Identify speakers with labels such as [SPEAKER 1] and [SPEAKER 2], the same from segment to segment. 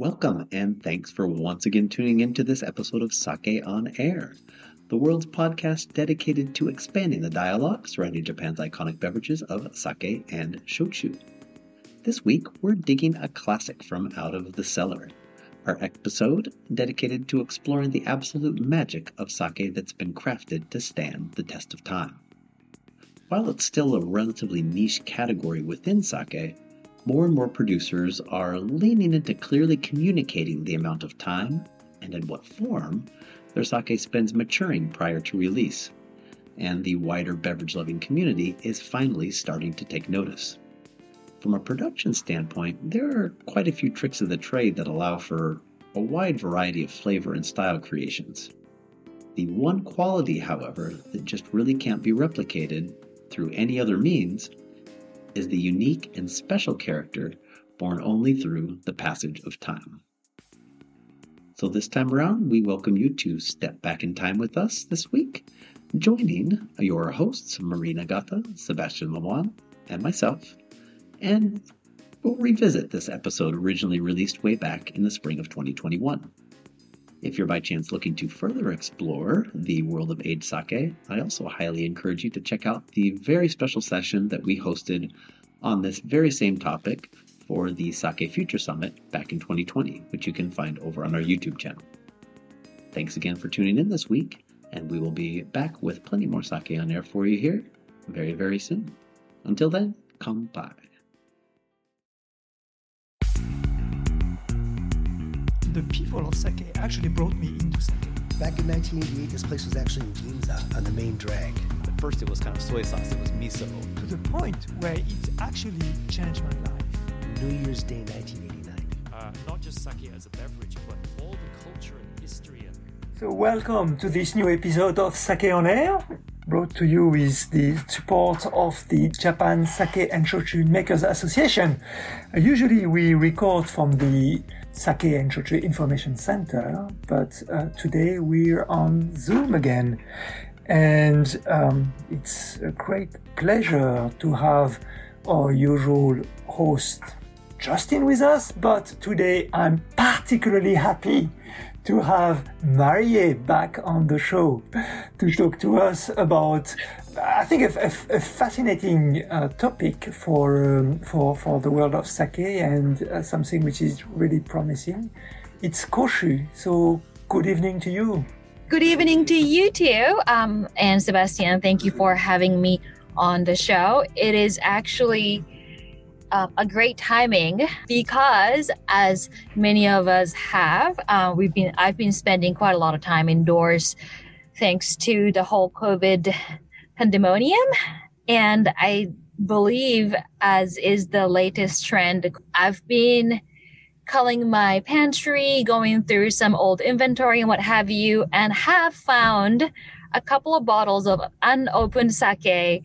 [SPEAKER 1] Welcome, and thanks for once again tuning into this episode of Sake on Air, the world's podcast dedicated to expanding the dialogue surrounding Japan's iconic beverages of sake and shochu. This week, we're digging a classic from out of the cellar. Our episode dedicated to exploring the absolute magic of sake that's been crafted to stand the test of time. While it's still a relatively niche category within sake, more and more producers are leaning into clearly communicating the amount of time and in what form their sake spends maturing prior to release. And the wider beverage loving community is finally starting to take notice. From a production standpoint, there are quite a few tricks of the trade that allow for a wide variety of flavor and style creations. The one quality, however, that just really can't be replicated through any other means is the unique and special character born only through the passage of time. So, this time around, we welcome you to step back in time with us this week, joining your hosts, Marie Nagata, Sebastien Lemoine, and myself, and we'll revisit this episode originally released way back in the spring of 2021. If you're by chance looking to further explore the world of aged sake, I also highly encourage you to check out the very special session that we hosted on this very same topic for the Sake Future Summit back in 2020, which you can find over on our YouTube channel. Thanks again for tuning in this week, and we will be back with plenty more sake on air for you here very, very soon. Until then, kanpai.
[SPEAKER 2] The people of sake actually brought me into sake.
[SPEAKER 3] Back in 1988, this place was actually in Ginza on the main drag.
[SPEAKER 4] At first, it was kind of soy sauce, it was miso.
[SPEAKER 2] To the point where it actually changed my life.
[SPEAKER 3] New Year's Day 1989.
[SPEAKER 5] Uh, not just sake as a beverage, but all the culture and history. And...
[SPEAKER 2] So, welcome to this new episode of Sake on Air. Brought to you with the support of the Japan Sake and Shochu Makers Association. Uh, usually, we record from the Sake and Shochu Information Center, but uh, today we're on Zoom again. And um, it's a great pleasure to have our usual host, Justin, with us. But today I'm particularly happy to have Marie back on the show to talk to us about, I think, a, a, a fascinating uh, topic for, um, for, for the world of sake and uh, something which is really promising. It's Koshu. So, good evening to you.
[SPEAKER 6] Good evening to you too. Um, and Sebastien, thank you for having me on the show. It is actually uh, a great timing because as many of us have uh, we've been i've been spending quite a lot of time indoors thanks to the whole covid pandemonium. And i believe as is the latest trend i've been culling my pantry going through some old inventory and what have you and have found a couple of bottles of unopened sake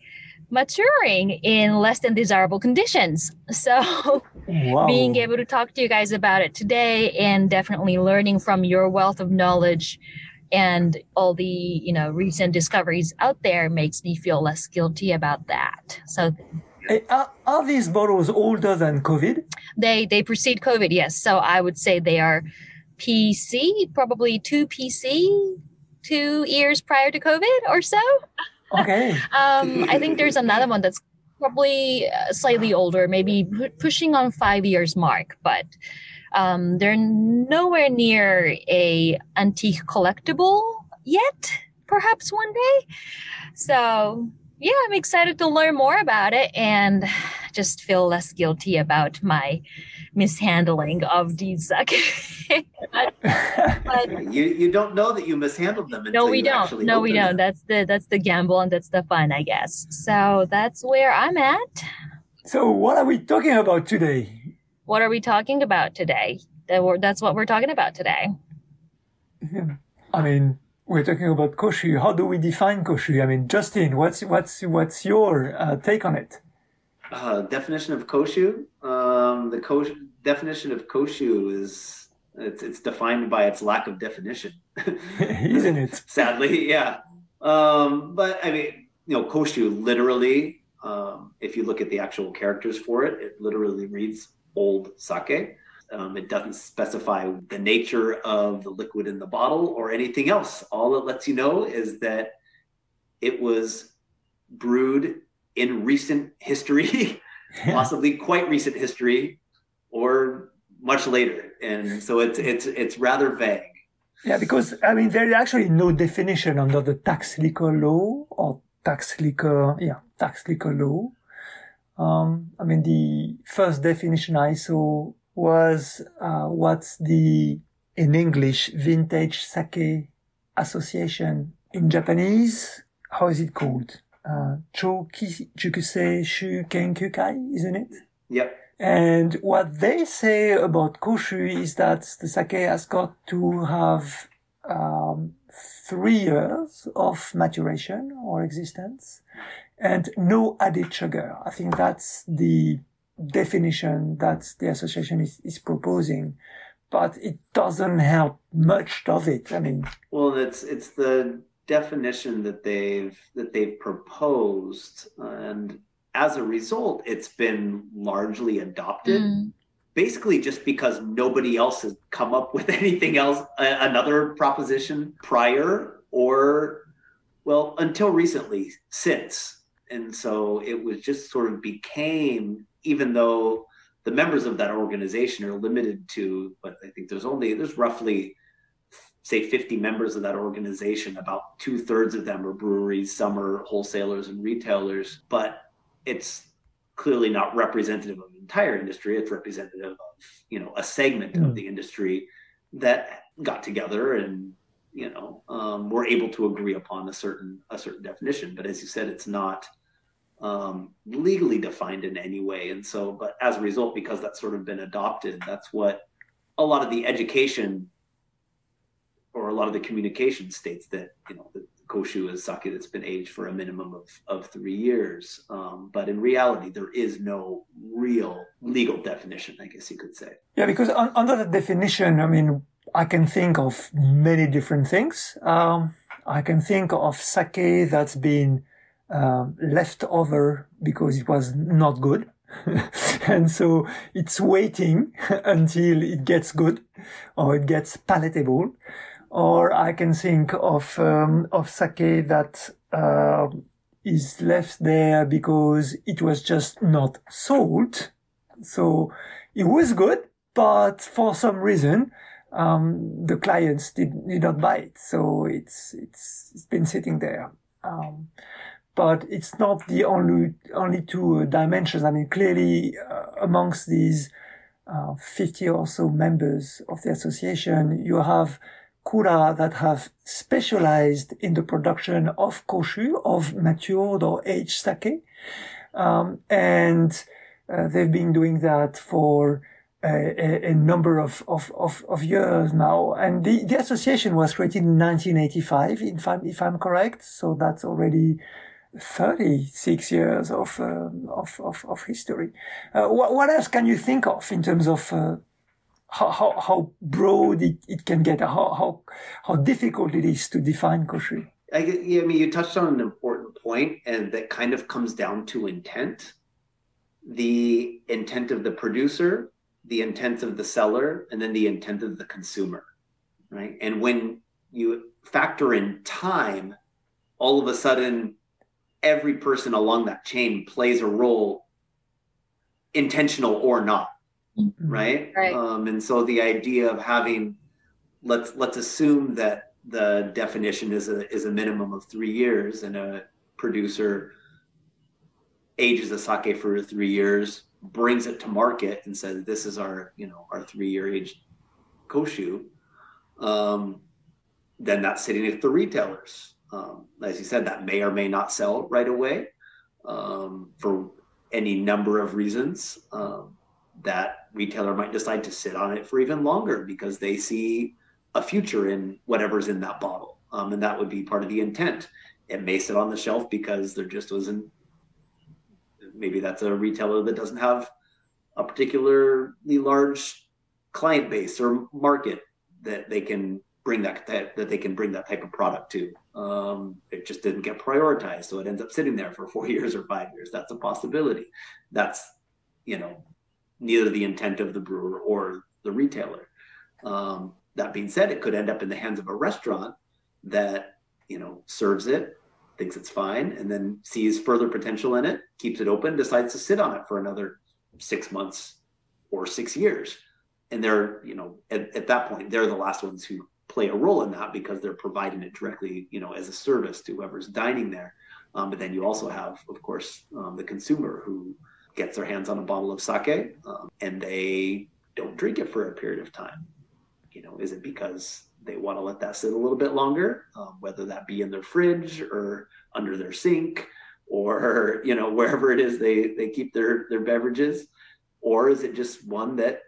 [SPEAKER 6] maturing in less than desirable conditions. So, wow. being able to talk to you guys about it today and definitely learning from your wealth of knowledge and all the you know recent discoveries out there makes me feel less guilty about that. So.
[SPEAKER 2] Are, are these bottles older than COVID?
[SPEAKER 6] They they precede COVID, yes. So I would say they are PC, probably two PC, two years prior to COVID or so.
[SPEAKER 2] Okay.
[SPEAKER 6] um, I think there's another one that's probably uh, slightly older, maybe pushing on five years mark, but um, they're nowhere near a antique collectible yet. Perhaps one day. So yeah, I'm excited to learn more about it and just feel less guilty about my mishandling of these.
[SPEAKER 7] but, but, you you don't know that you mishandled them.
[SPEAKER 6] no, we don't. No, we don't. Them. That's the that's the gamble and that's the fun, I guess. So that's where I'm at.
[SPEAKER 2] So what are we talking about today?
[SPEAKER 6] What are we talking about today? That's what we're talking about today.
[SPEAKER 2] I mean, we're talking about koshu. How do we define koshu? I mean, Justin, what's what's what's your uh, take on it?
[SPEAKER 7] Uh, definition of koshu. Um, the definition of koshu is it's it's defined by its lack of definition,
[SPEAKER 2] isn't it?
[SPEAKER 7] Sadly, yeah. Um, but I mean, you know, koshu literally, um, if you look at the actual characters for it, it literally reads old sake.
[SPEAKER 1] Um, it doesn't specify the nature of the liquid in the bottle or anything else. All it lets you know is that it was brewed in recent history, possibly quite recent history, or much later. And so it's it's it's rather vague.
[SPEAKER 2] Yeah, because I mean there is actually no definition under the tax liquor law or tax liquor yeah tax liquor law. Um, I mean the first definition I saw was uh, what's the in English vintage sake association in Japanese. How is it called? Uh, Choki Jukusei Shu Kenkyukai, isn't it?
[SPEAKER 1] Yep.
[SPEAKER 2] And what they say about koshu is that the sake has got to have um, three years of maturation or existence and no added sugar. I think that's the definition that the association is, is proposing, but it doesn't help much, does it? I mean,
[SPEAKER 1] Well, it's it's the definition that they've that they've proposed, and as a result, it's been largely adopted.
[SPEAKER 6] Mm.
[SPEAKER 1] Basically, just because nobody else has come up with anything else, a- another proposition prior, or well, until recently, since, and so it was just sort of became, even though the members of that organization are limited to, but I think there's only there's roughly say 50 members of that organization. About two-thirds of them are breweries. Some are wholesalers and retailers but it's clearly not representative of the entire industry. It's representative of you know a segment
[SPEAKER 2] Mm.
[SPEAKER 1] of the industry that got together and you know um, were able to agree upon a certain a certain definition. But as you said it's not um, legally defined in any way. And so but as a result because that's sort of been adopted that's what a lot of the education or a lot of the communication states that you know the koshu is sake that's been aged for a minimum of, of three years. Um, but in reality there is no real legal definition i guess you could say.
[SPEAKER 2] Yeah, because un- under the definition, I mean, I can think of many different things. Um, I can think of sake that's been um, left over because it was not good. and so it's waiting until it gets good or it gets palatable. Or I can think of, um, of sake that, uh, is left there because it was just not sold. So it was good, but for some reason, um, the clients did, did not buy it. So it's, it's, it's been sitting there. Um, but it's not the only, only two uh, dimensions. I mean, clearly, uh, amongst these, uh, 50 or so members of the association, you have Kura that have specialized in the production of koshu, of matured or aged sake. Um, and, uh, they've been doing that for a, a, number of, of, of, of years now. And the, the association was created in 1985, if I'm, if I'm correct. So that's already 36 years of, um, of, of, of history. Uh, what, what else can you think of in terms of, uh, how, how, how broad it, it can get, how, how, how difficult it is to define koshu?
[SPEAKER 1] I, I mean, you touched on an important point, and that kind of comes down to intent the intent of the producer, the intent of the seller, and then the intent of the consumer, right? And when you factor in time, all of a sudden, every person along that chain plays a role, intentional or not right?
[SPEAKER 6] Right.
[SPEAKER 1] Um, and so the idea of having let's let's assume that the definition is a is a minimum of three years, and a producer ages a sake for three years, brings it to market, and says this is our you know our three year aged koshu. Um, then that's sitting at the retailers. Um, as you said, that may or may not sell right away um, for any number of reasons. Um, that retailer might decide to sit on it for even longer because they see a future in whatever's in that bottle. Um, and that would be part of the intent. It may sit on the shelf because there just wasn't, maybe that's a retailer that doesn't have a particularly large client base or market that they can bring that that, that they can bring that type of product to. Um, it just didn't get prioritized, so it ends up sitting there for four years or five years. That's a possibility. That's you know neither the intent of the brewer or the retailer. Um, that being said, it could end up in the hands of a restaurant that you know serves it, thinks it's fine, and then sees further potential in it, keeps it open, decides to sit on it for another six months or six years, and they're you know at, at that point they're the last ones who play a role in that because they're providing it directly you know as a service to whoever's dining there. Um, but then you also have, of course, um, the consumer who gets their hands on a bottle of sake um, and they don't drink it for a period of time. You know, is it because they want to let that sit a little bit longer, um, whether that be in their fridge or under their sink or you know wherever it is they they keep their their beverages, or is it just one that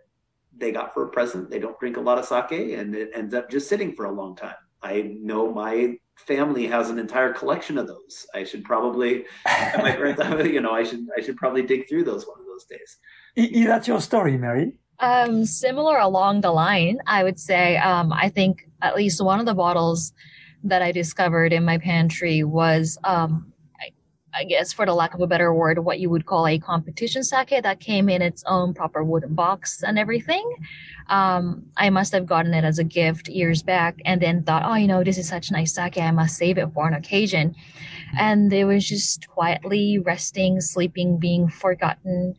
[SPEAKER 1] they got for a present? They don't drink a lot of sake and it ends up just sitting for a long time. I know my family has an entire collection of those. I should probably, you know, I should I should probably dig through those one of those days.
[SPEAKER 2] Is that your story, Marie?
[SPEAKER 6] Um, similar along the line, I would say. Um, I think at least one of the bottles that I discovered in my pantry was, um, I, guess, for the lack of a better word, what you would call a competition sake that came in its own proper wooden box and everything. Um, I must have gotten it as a gift years back and then thought, oh, you know, this is such nice sake. I must save it for an occasion. And it was just quietly resting, sleeping, being forgotten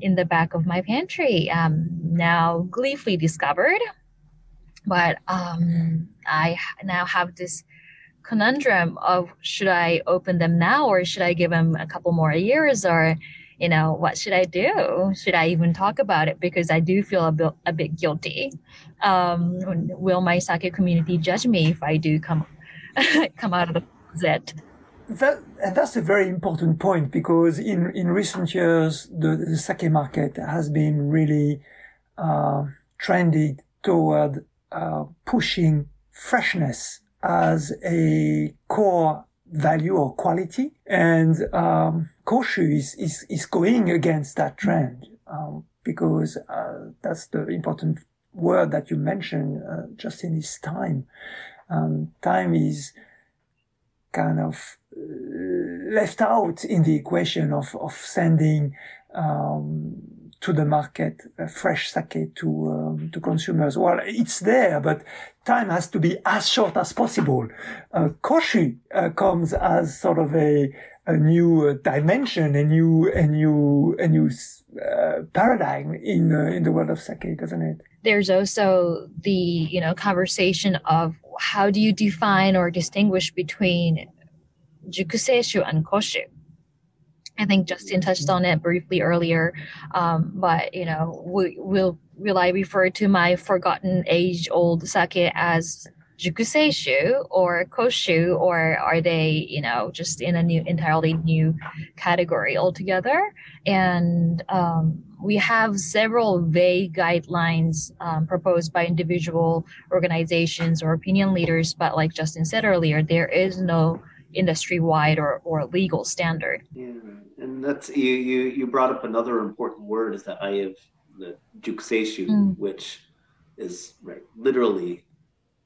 [SPEAKER 6] in the back of my pantry. Um, now gleefully discovered, but um, I now have this conundrum of should I open them now or should I give them a couple more years or you know what should I do? Should I even talk about it because I do feel a bit a bit guilty. Um, will my sake community judge me if I do come come out of the closet?
[SPEAKER 2] That, that's a very important point because in, in recent years, the, the sake market has been really uh, trended toward uh, pushing freshness as a core value or quality. And um, Koshu is, is, is going against that trend um, because uh, that's the important word that you mentioned uh, Justin this time. Um, time is kind of left out in the equation of, of sending um, to the market fresh sake to um, to consumers. Well, it's there, but time has to be as short as possible. Uh, Koshu uh, comes as sort of a a new uh, dimension, a new a new a new uh, paradigm in uh, in the world of sake, doesn't it?
[SPEAKER 6] There's also the you know conversation of how do you define or distinguish between Jukuseishu and Koshu. I think Justin touched on it briefly earlier, um, but you know, we, will will I refer to my forgotten age-old sake as Jukuseishu or Koshu, or are they, you know, just in a new, entirely new category altogether? And um, we have several vague guidelines um, proposed by individual organizations or opinion leaders, but like Justin said earlier, there is no industry wide or, or legal standard.
[SPEAKER 1] Yeah, and that's you, you you brought up another important word is that I have the jukuseishu, mm. which is right literally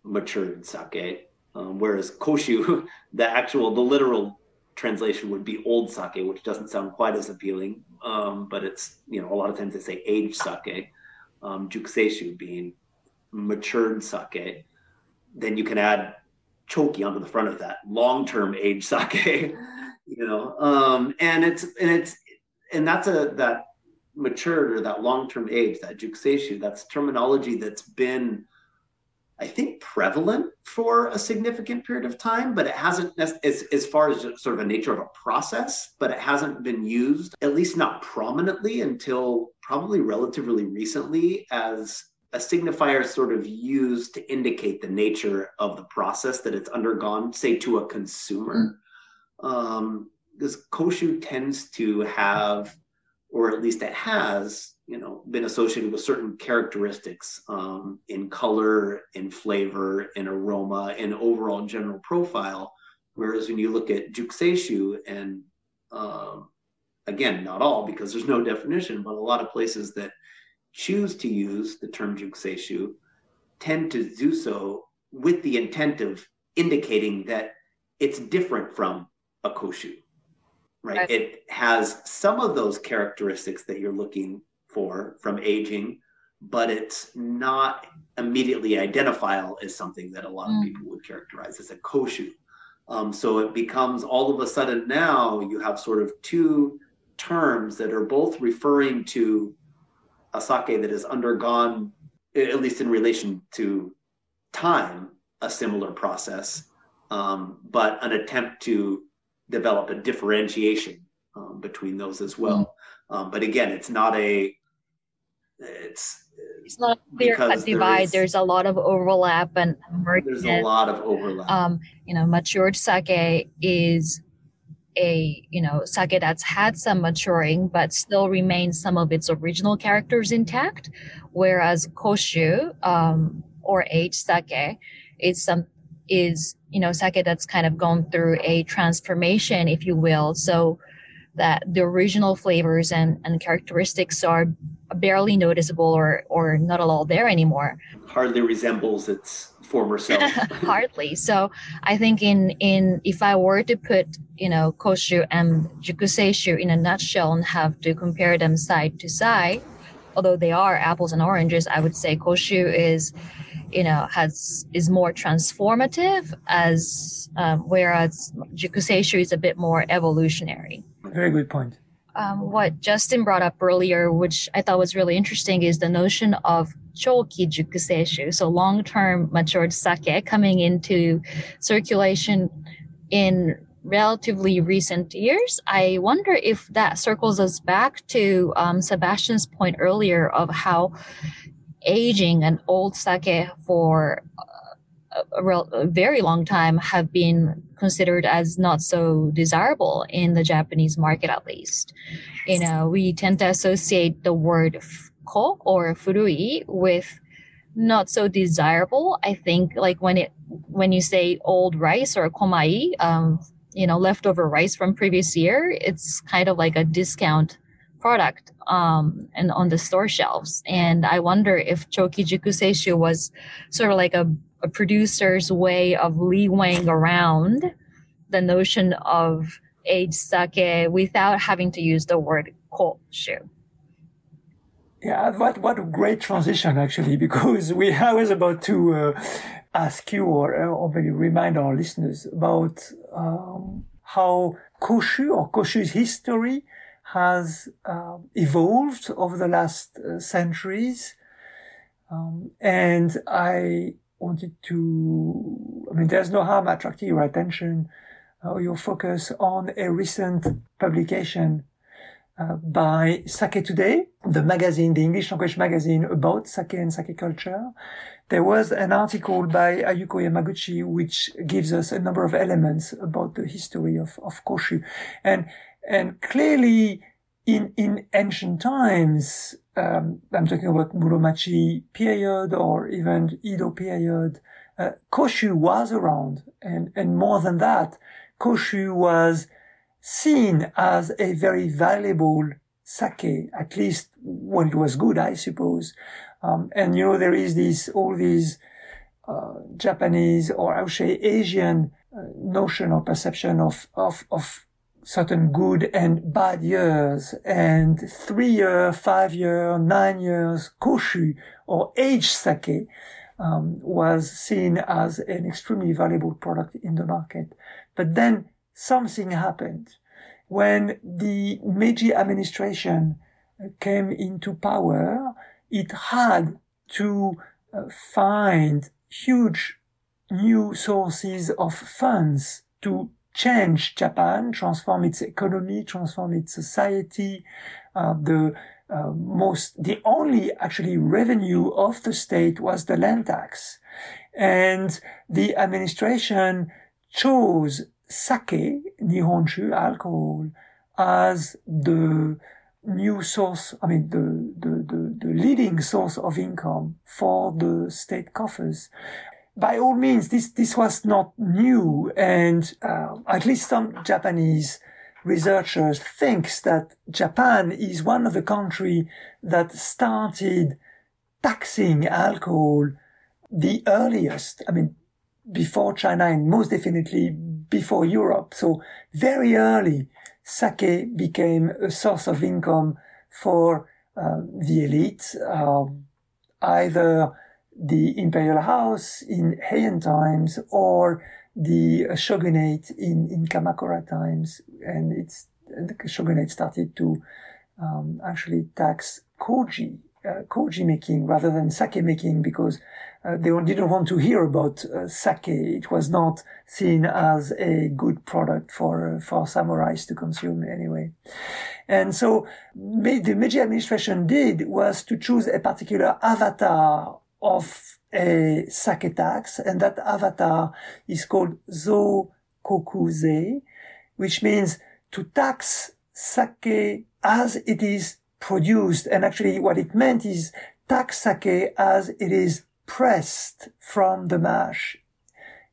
[SPEAKER 1] matured sake, um, whereas koshu, the actual the literal translation would be old sake, which doesn't sound quite as appealing. Um, but it's you know a lot of times they say aged sake, um, being matured sake. Then you can add choki onto the front of that long-term age sake you know? Um and it's and it's and that's a that matured or that long-term age that jukuseishu that's terminology that's been i think prevalent for a significant period of time but it hasn't as, as far as sort of a nature of a process but it hasn't been used at least not prominently until probably relatively recently as a signifier sort of used to indicate the nature of the process that it's undergone, say to a consumer. Mm. Um, because koshu tends to have, or at least it has, you know, been associated with certain characteristics um, in color, in flavor, in aroma, in overall general profile. Whereas when you look at jukuseishu and um, again, not all because there's no definition, but a lot of places that choose to use the term jukuseishu tend to do so with the intent of indicating that it's different from a koshu, right? right? It has some of those characteristics that you're looking for from aging, but it's not immediately identifiable as something that a lot
[SPEAKER 6] Mm.
[SPEAKER 1] of people would characterize as a koshu. Um, so it becomes all of a sudden now you have sort of two terms that are both referring to a sake that has undergone, at least in relation to time, a similar process, um, but an attempt to develop a differentiation um, between those as well. Um, but again, it's not a, it's
[SPEAKER 6] It's not a clear cut divide.
[SPEAKER 1] is-
[SPEAKER 6] There's a lot of overlap and
[SPEAKER 1] there's a lot of overlap.
[SPEAKER 6] um, you know, matured sake is a you know sake that's had some maturing but still remains some of its original characters intact, whereas koshu um, or aged sake is some is you know sake that's kind of gone through a transformation, if you will, so that the original flavors and, and characteristics are barely noticeable or or not at all there anymore.
[SPEAKER 1] Hardly resembles its former self.
[SPEAKER 6] hardly so i think in in if i were to put you know koshu and jukuseishu in a nutshell and have to compare them side to side although they are apples and oranges i would say koshu is you know has is more transformative as um, whereas jukuseishu is a bit more evolutionary
[SPEAKER 2] Very good point.
[SPEAKER 6] um, what Justin brought up earlier, which I thought was really interesting, is the notion of choki jukuseishu, so long-term matured sake coming into circulation in relatively recent years. I wonder if that circles us back to um, Sebastien's point earlier of how aging an old sake for a, a, real, a very long time have been considered as not so desirable in the Japanese market, at least. You know, we tend to associate the word ko or furui with not so desirable. I think like when it when you say old rice or komai, um, you know, leftover rice from previous year, it's kind of like a discount product um and on the store shelves. And I wonder if Choki Jukuseishu was sort of like a, a producer's way of leewaying around the notion of aged sake without having to use the word koshu.
[SPEAKER 2] Yeah, what what a great transition actually, because we I was about to uh, ask you or uh, or maybe remind our listeners about um, how koshu or koshu's history has uh, evolved over the last uh, centuries, um, and I wanted to. I mean, there's no harm attracting your attention or your focus on a recent publication uh, by Sake Today, the magazine, the English language magazine about sake and sake culture. There was an article by Ayuko Yamaguchi which gives us a number of elements about the history of, of Koshu. And, and clearly in, in ancient times, um, I'm talking about Muromachi period or even Edo period, uh, Koshu was around. And, and more than that, Koshu was seen as a very valuable sake, at least when it was good, I suppose. Um, and you know, there is this, all these, uh, Japanese or I would say Asian uh, notion or perception of, of, of certain good and bad years and three year, five year, nine years koshu or aged sake um, was seen as an extremely valuable product in the market. But then something happened when the Meiji administration came into power. It had to uh, find huge new sources of funds to change Japan, transform its economy, transform its society. Uh, the uh, most, the only actually revenue of the state was the land tax. And the administration chose sake, nihonshu, alcohol, as the new source, I mean, the, the, the, the leading source of income for the state coffers by all means, this, this was not new. And uh, at least some Japanese researchers thinks that Japan is one of the country that started taxing alcohol the earliest. I mean, before China and most definitely before Europe. So very early, sake became a source of income for uh, the elite. Um, either the imperial house in Heian times or the shogunate in, in Kamakura times. And it's, the shogunate started to um, actually tax koji, uh, koji making rather than sake making because uh, they didn't want to hear about uh, sake. It was not seen as a good product for uh, for samurais to consume anyway. And so the Meiji administration did was to choose a particular avatar of a sake tax, and that avatar is called zo kokuze, which means to tax sake as it is produced. And actually what it meant is tax sake as it is pressed from the mash.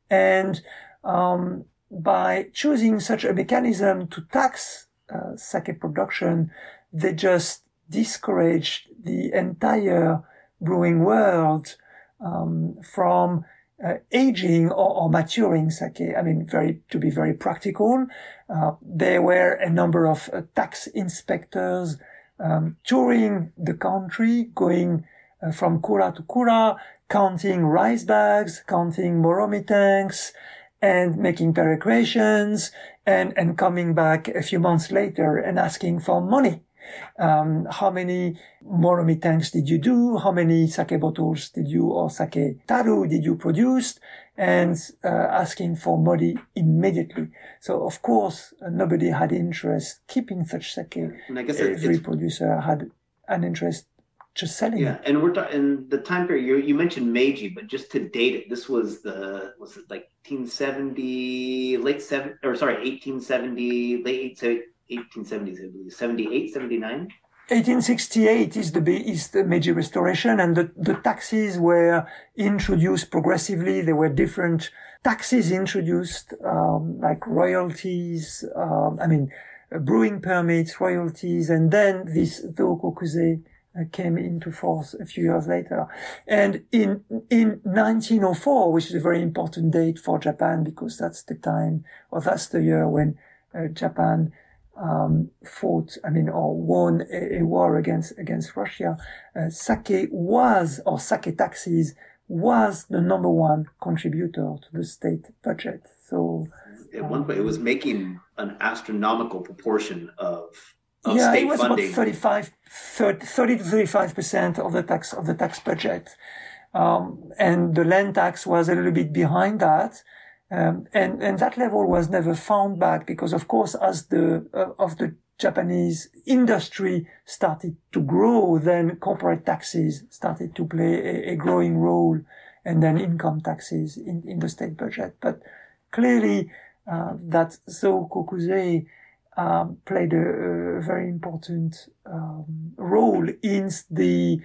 [SPEAKER 2] And um, by choosing such a mechanism to tax uh, sake production, they just discouraged the entire brewing world um, from uh, aging or, or, maturing sake. I mean, very to be very practical, uh, there were a number of uh, tax inspectors um, touring the country, going uh, from kura to kura, counting rice bags, counting moromi tanks, and making peregrinations, and and coming back a few months later and asking for money. Um, how many moromi tanks did you do? How many sake bottles did you or sake taru did you produce? And uh, asking for money immediately. So of course, uh, nobody had interest keeping such sake.
[SPEAKER 1] And I guess
[SPEAKER 2] Every producer had an interest just selling
[SPEAKER 1] yeah,
[SPEAKER 2] it.
[SPEAKER 1] and we're ta- in the time period you, you mentioned Meiji, but just to date it, this was the was it like 1870, late seven or sorry, 1870, late 1870s, I believe, 78, 79.
[SPEAKER 2] 1868 is the is the Meiji Restoration, and the, the taxes were introduced progressively. There were different taxes introduced, um, like royalties. Um, I mean, brewing permits, royalties, and then this Dokokuze uh, came into force a few years later. And in in 1904, which is a very important date for Japan because that's the time, or that's the year when uh, Japan um, fought, I mean, or won a, a war against against Russia, uh, sake was or sake taxes was the number one contributor to the state budget. So
[SPEAKER 1] one it was making an astronomical proportion of, of
[SPEAKER 2] yeah,
[SPEAKER 1] state
[SPEAKER 2] it was
[SPEAKER 1] funding.
[SPEAKER 2] about 35, 30, 30 to 35 percent of the tax of the tax budget, um, and the land tax was a little bit behind that. Um, and, and that level was never found back because, of course, as the, uh, of the Japanese industry started to grow, then corporate taxes started to play a, a growing role and then income taxes in, in the state budget. But clearly, uh, that Zo Kokuze um, played a, a, very important um, role in the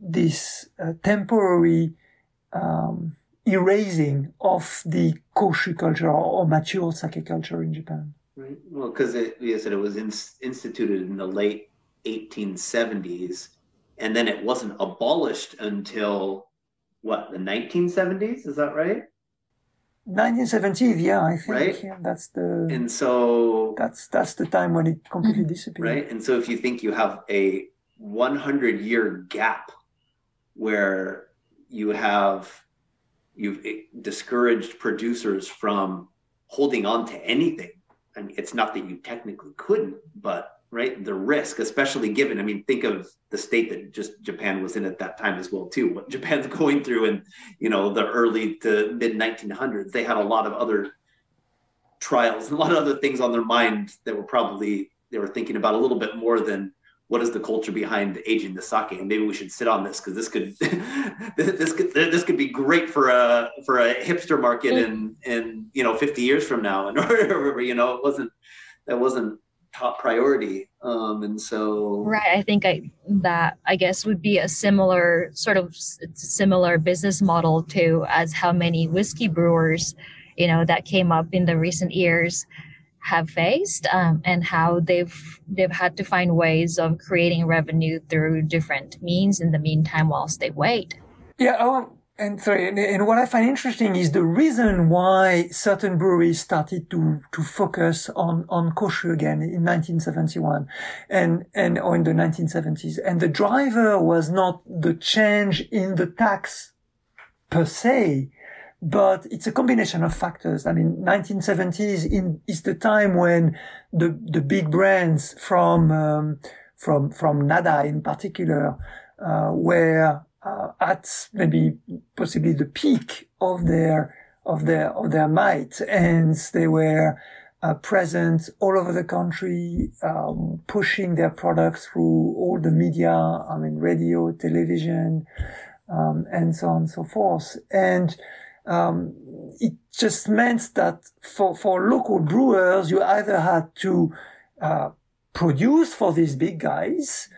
[SPEAKER 2] this uh, temporary um, erasing of the koshu culture or mature sake culture in Japan.
[SPEAKER 1] Right. Well, because you said it was in, instituted in the late 1870s, and then it wasn't abolished until what the 1970s. Is that right?
[SPEAKER 2] 1970s, yeah, I think
[SPEAKER 1] Right.
[SPEAKER 2] yeah, that's the
[SPEAKER 1] And so
[SPEAKER 2] that's that's the time when it completely mm-hmm. disappeared.
[SPEAKER 1] right, and so if you think you have a 100 year gap where you have you've discouraged producers from holding on to anything. I mean, it's not that you technically couldn't, but right, the risk, especially given, I mean, think of the state that just Japan was in at that time as well, too. What Japan's going through in, you know, the early to mid 1900s, they had a lot of other trials, and a lot of other things on their mind that were probably they were thinking about a little bit more than what is the culture behind aging the sake. And maybe we should sit on this because this could this could this could be great for a for a hipster market in in you know 50 years from now. And or you know it wasn't that wasn't top priority um and so
[SPEAKER 6] Right. I think I that I guess would be a similar sort of s- similar business model to as how many whiskey brewers, you know, that came up in the recent years have faced um, and how they've they've had to find ways of creating revenue through different means in the meantime whilst they wait.
[SPEAKER 2] Yeah, I want, and sorry, and, what I find interesting is the reason why certain breweries started to to focus on on koshu again in 1971, and and or in the 1970s, and the driver was not the change in the tax per se, but it's a combination of factors. I mean, 1970s in, is the time when the the big brands from um, from from Nada in particular uh, were uh, at maybe possibly the peak of their of their of their might, and they were uh, present all over the country, um, pushing their products through all the media. I mean, radio, television, um, and so on and so forth. And um, it just meant that for for local brewers, you either had to uh, produce for these big guys,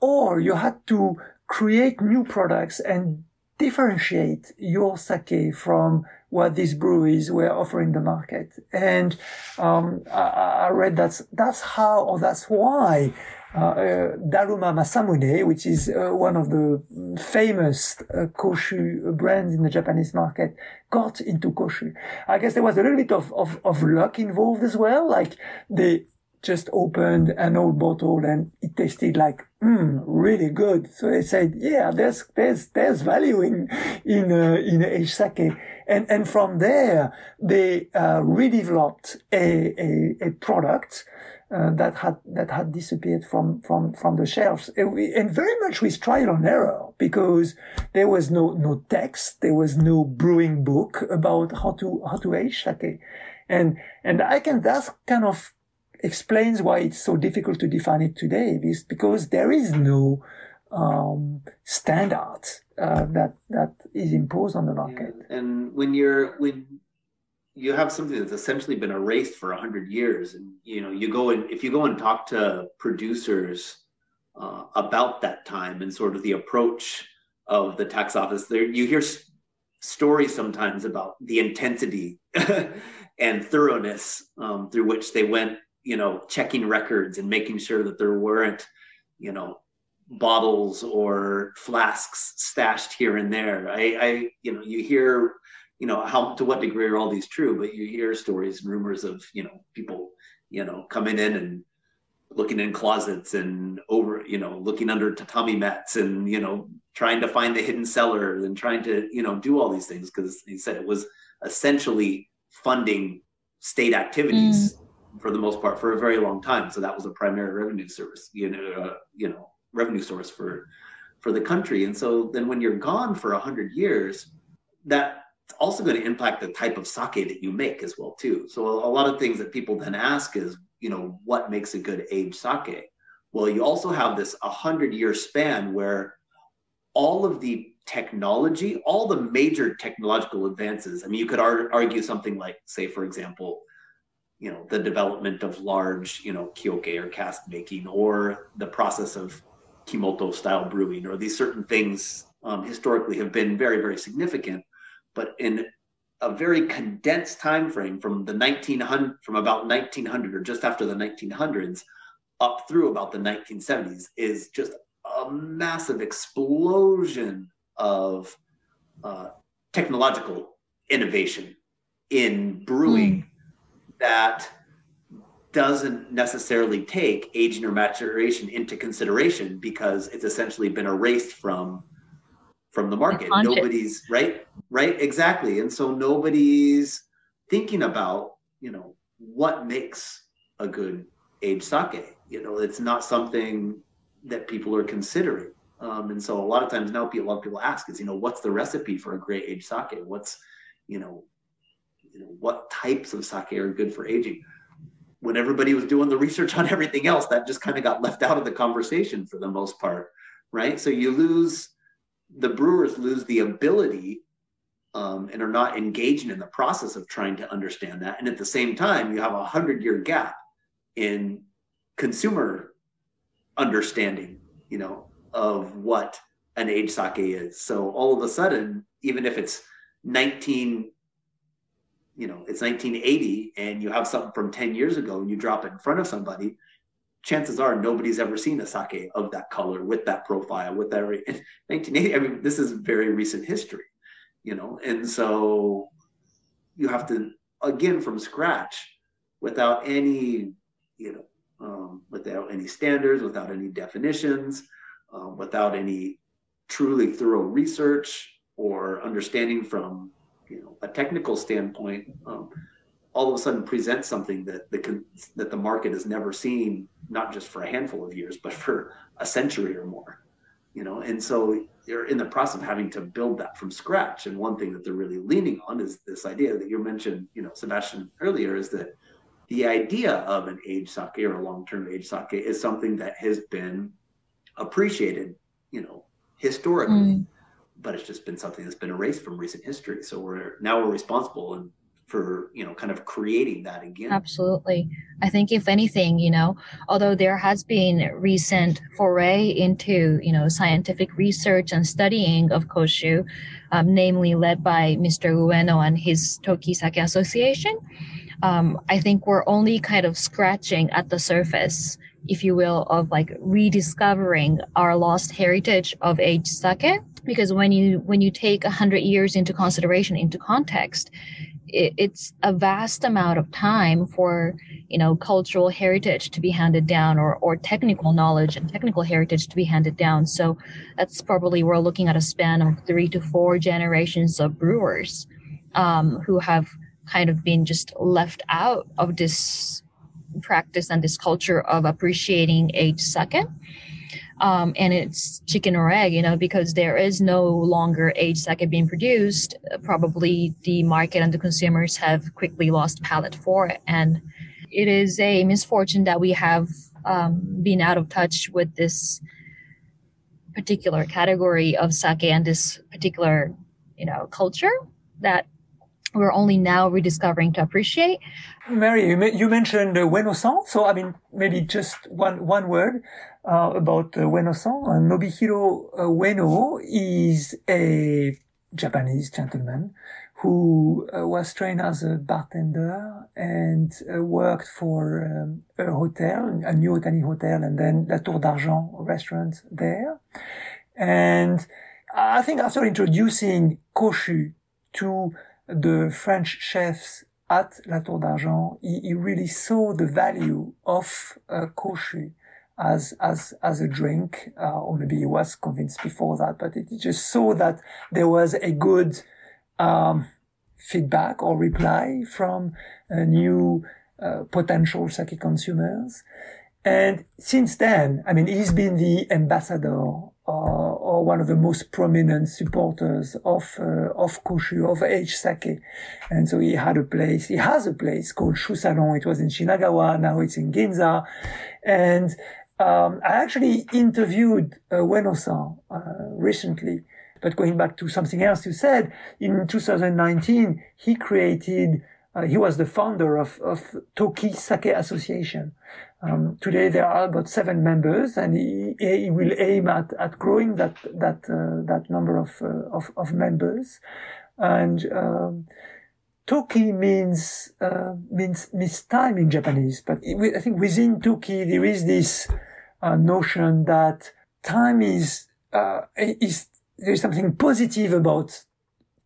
[SPEAKER 2] or you had to create new products and differentiate your sake from what these breweries were offering the market. And um, I, I, read that's that's how or that's why uh, uh, Daruma Masamune, which is uh, one of the famous uh, koshu brands in the Japanese market, got into koshu. I guess there was a little bit of, of, of luck involved as well. Like they just opened an old bottle and it tasted like mm, really good. So they said, yeah, there's there's there's value in in uh, in aged sake, and and from there they uh, redeveloped a a, a product. Uh, that had that had disappeared from from from the shelves, and, we, and very much with trial and error because there was no no text, there was no brewing book about how to how to age sake, and and I can that's kind of explains why it's so difficult to define it today is because there is no um, standard uh, that that is imposed on the market.
[SPEAKER 1] Yeah. And when you're when you have something that's essentially been erased for hundred years, and you know you go and if you go and talk to producers uh, about that time and sort of the approach of the tax office, there you hear s- stories sometimes about the intensity and thoroughness um, through which they went you know, checking records and making sure that there weren't, you know, bottles or flasks stashed here and there. I, I, you know, you hear, you know, how to what degree are all these true? But you hear stories and rumors of, you know, people, you know, coming in and looking in closets and over, you know, looking under tatami mats and, you know, trying to find the hidden cellar and trying to, you know, do all these things because he said it was essentially funding state activities. Mm for the most part for a very long time. So that was a primary revenue source, you know, uh, you know, revenue source for for the country. And so then when you're gone for a hundred years, that's also going to impact the type of sake that you make as well too. So a lot of things that people then ask is, you know, what makes a good aged sake? Well, you also have this a hundred year span where all of the technology, all the major technological advances. I mean, you could ar- argue something like, say, for example, you know the development of large you know kioke or cask making or the process of kimoto style brewing or these certain things um, historically have been very very significant. But in a very condensed time frame from the 1900 from about 1900 or just after the 1900s up through about the 1970s is just a massive explosion of uh, technological innovation in brewing mm that doesn't necessarily take aging or maturation into consideration because it's essentially been erased from from the market. Nobody's right right exactly. And so nobody's thinking about you know what makes a good aged sake you know it's not something that people are considering. Um, and so a lot of times now people, a lot of people ask is you know what's the recipe for a great aged sake what's you know you know, what types of sake are good for aging. When everybody was doing the research on everything else, that just kind of got left out of the conversation for the most part, right? So you lose the brewers lose the ability um, and are not engaging in the process of trying to understand that. And at the same time, you have a hundred year gap in consumer understanding, you know, of what an aged sake is. So all of a sudden, even if it's 19 you know it's 1980 and you have something from 10 years ago and you drop it in front of somebody chances are nobody's ever seen a sake of that color with that profile with that 1980 i mean this is very recent history you know, and so you have to again from scratch without any, you know, um, without any standards, without any definitions, um, without any truly thorough research or understanding from you know a technical standpoint. Um, all of a sudden present something that the that the market has never seen, not just for a handful of years, but for a century or more. You know, and so you're in the process of having to build that from scratch. And one thing that they're really leaning on is this idea that you mentioned, you know, Sebastien earlier, is that the idea of an age sake or a long-term age sake is something that has been appreciated, you know, historically. Mm. But it's just been something that's been erased from recent history. So we're now we're responsible and for you know kind of creating that again
[SPEAKER 6] absolutely i think if anything you know although there has been recent foray into you know scientific research and studying of koshu um, namely led by mr ueno and his toki sake association um, i think we're only kind of scratching at the surface if you will of like rediscovering our lost heritage of age sake because when you when you take 100 years into consideration into context it, it's a vast amount of time for you know cultural heritage to be handed down or, or technical knowledge and technical heritage to be handed down. So that's probably we're looking at a span of three to four generations of brewers um, who have kind of been just left out of this practice and this culture of appreciating age sake um, and it's chicken or egg, you know, because there is no longer age sake being produced. Probably the market and the consumers have quickly lost palate for it, and it is a misfortune that we have um, been out of touch with this particular category of sake and this particular, you know, culture that we're only now rediscovering to appreciate.
[SPEAKER 2] Marie, you, you mentioned uh, Ueno-san, so I mean, maybe just one one word uh, about uh, Ueno-san. Uh, Nobuhiro uh, is a Japanese gentleman who uh, was trained as a bartender and uh, worked for um, a hotel, a New Otani hotel, and then La Tour d'Argent restaurant there. And I think after introducing koshu to the French chefs at La Tour d'Argent, he, he, really saw the value of uh, koshu as as as a drink, uh, or maybe he was convinced before that, but he just saw that there was a good um, feedback or reply from uh, new uh, potential sake consumers. And since then, I mean, he's been the ambassador uh, or one of the most prominent supporters of uh, of koshu of age sake, and so he had a place. He has a place called Shu Salon. It was in Shinagawa. Now it's in Ginza, and um, I actually interviewed uh, Ueno-san uh, recently. But going back to something else you said, in 2019 he created. Uh, he was the founder of, of Toki Sake Association, um, today there are about seven members, and he, he will aim at, at growing that that uh, that number of, uh, of, of members. And um, Toki means uh, means means time in Japanese, but I think within Toki there is this uh, notion that time is uh, is there is something positive about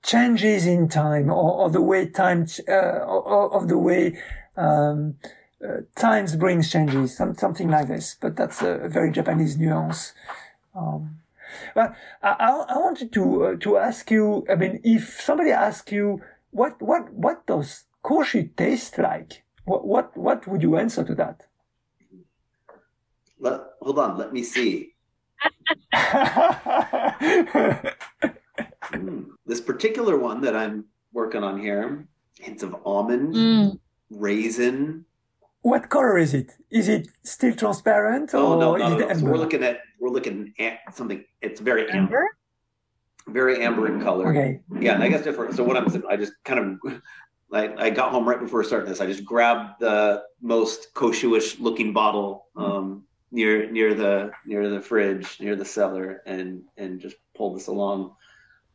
[SPEAKER 2] changes in time or, or the way time uh, or, of the way um, uh, times brings changes, some, something like this. But that's a, a very Japanese nuance. Um, but I, I wanted to uh, to ask you. I mean, if somebody asks you what what what does koshu taste like, what what what would you answer to that?
[SPEAKER 1] Let, hold on, let me see. mm, this particular one that I'm working on here, hints of almond, mm. raisin,
[SPEAKER 2] what color is it? Is it still transparent?
[SPEAKER 1] Oh or no, no, no. So we're looking at we're looking at something. It's very amber, amber? very amber in color.
[SPEAKER 2] Okay.
[SPEAKER 1] Yeah, and I guess different. So what I'm I just kind of like I got home right before starting this. I just grabbed the most koshuish looking bottle um, near near the near the fridge near the cellar and and just pulled this along.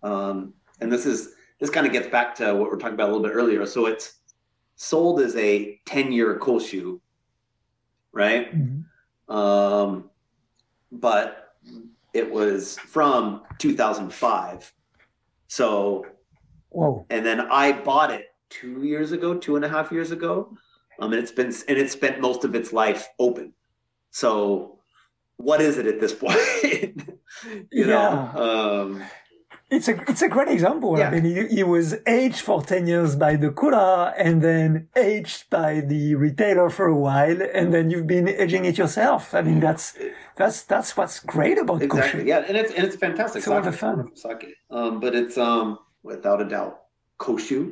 [SPEAKER 1] Um, and this is this kind of gets back to what we we're talking about a little bit earlier. So it's sold as a 10 year koshu, right? Mm-hmm. Um, but it was from 2005. So
[SPEAKER 2] Whoa.
[SPEAKER 1] and then I bought it two years ago, two and a half years ago, um, and it's been and it spent most of its life open. So, what is it at this point? you
[SPEAKER 2] Yeah.
[SPEAKER 1] know, um,
[SPEAKER 2] It's a it's a great example.
[SPEAKER 1] Yeah.
[SPEAKER 2] I mean, he, he was aged for ten years by the cooler, and then aged by the retailer for a while, and then you've been aging it yourself. I mean, that's that's that's what's great about
[SPEAKER 1] exactly,
[SPEAKER 2] koshu.
[SPEAKER 1] yeah, and it's and it's fantastic.
[SPEAKER 2] It's all the
[SPEAKER 1] sake,
[SPEAKER 2] fun.
[SPEAKER 1] sake. Um, but it's um without a doubt koshu,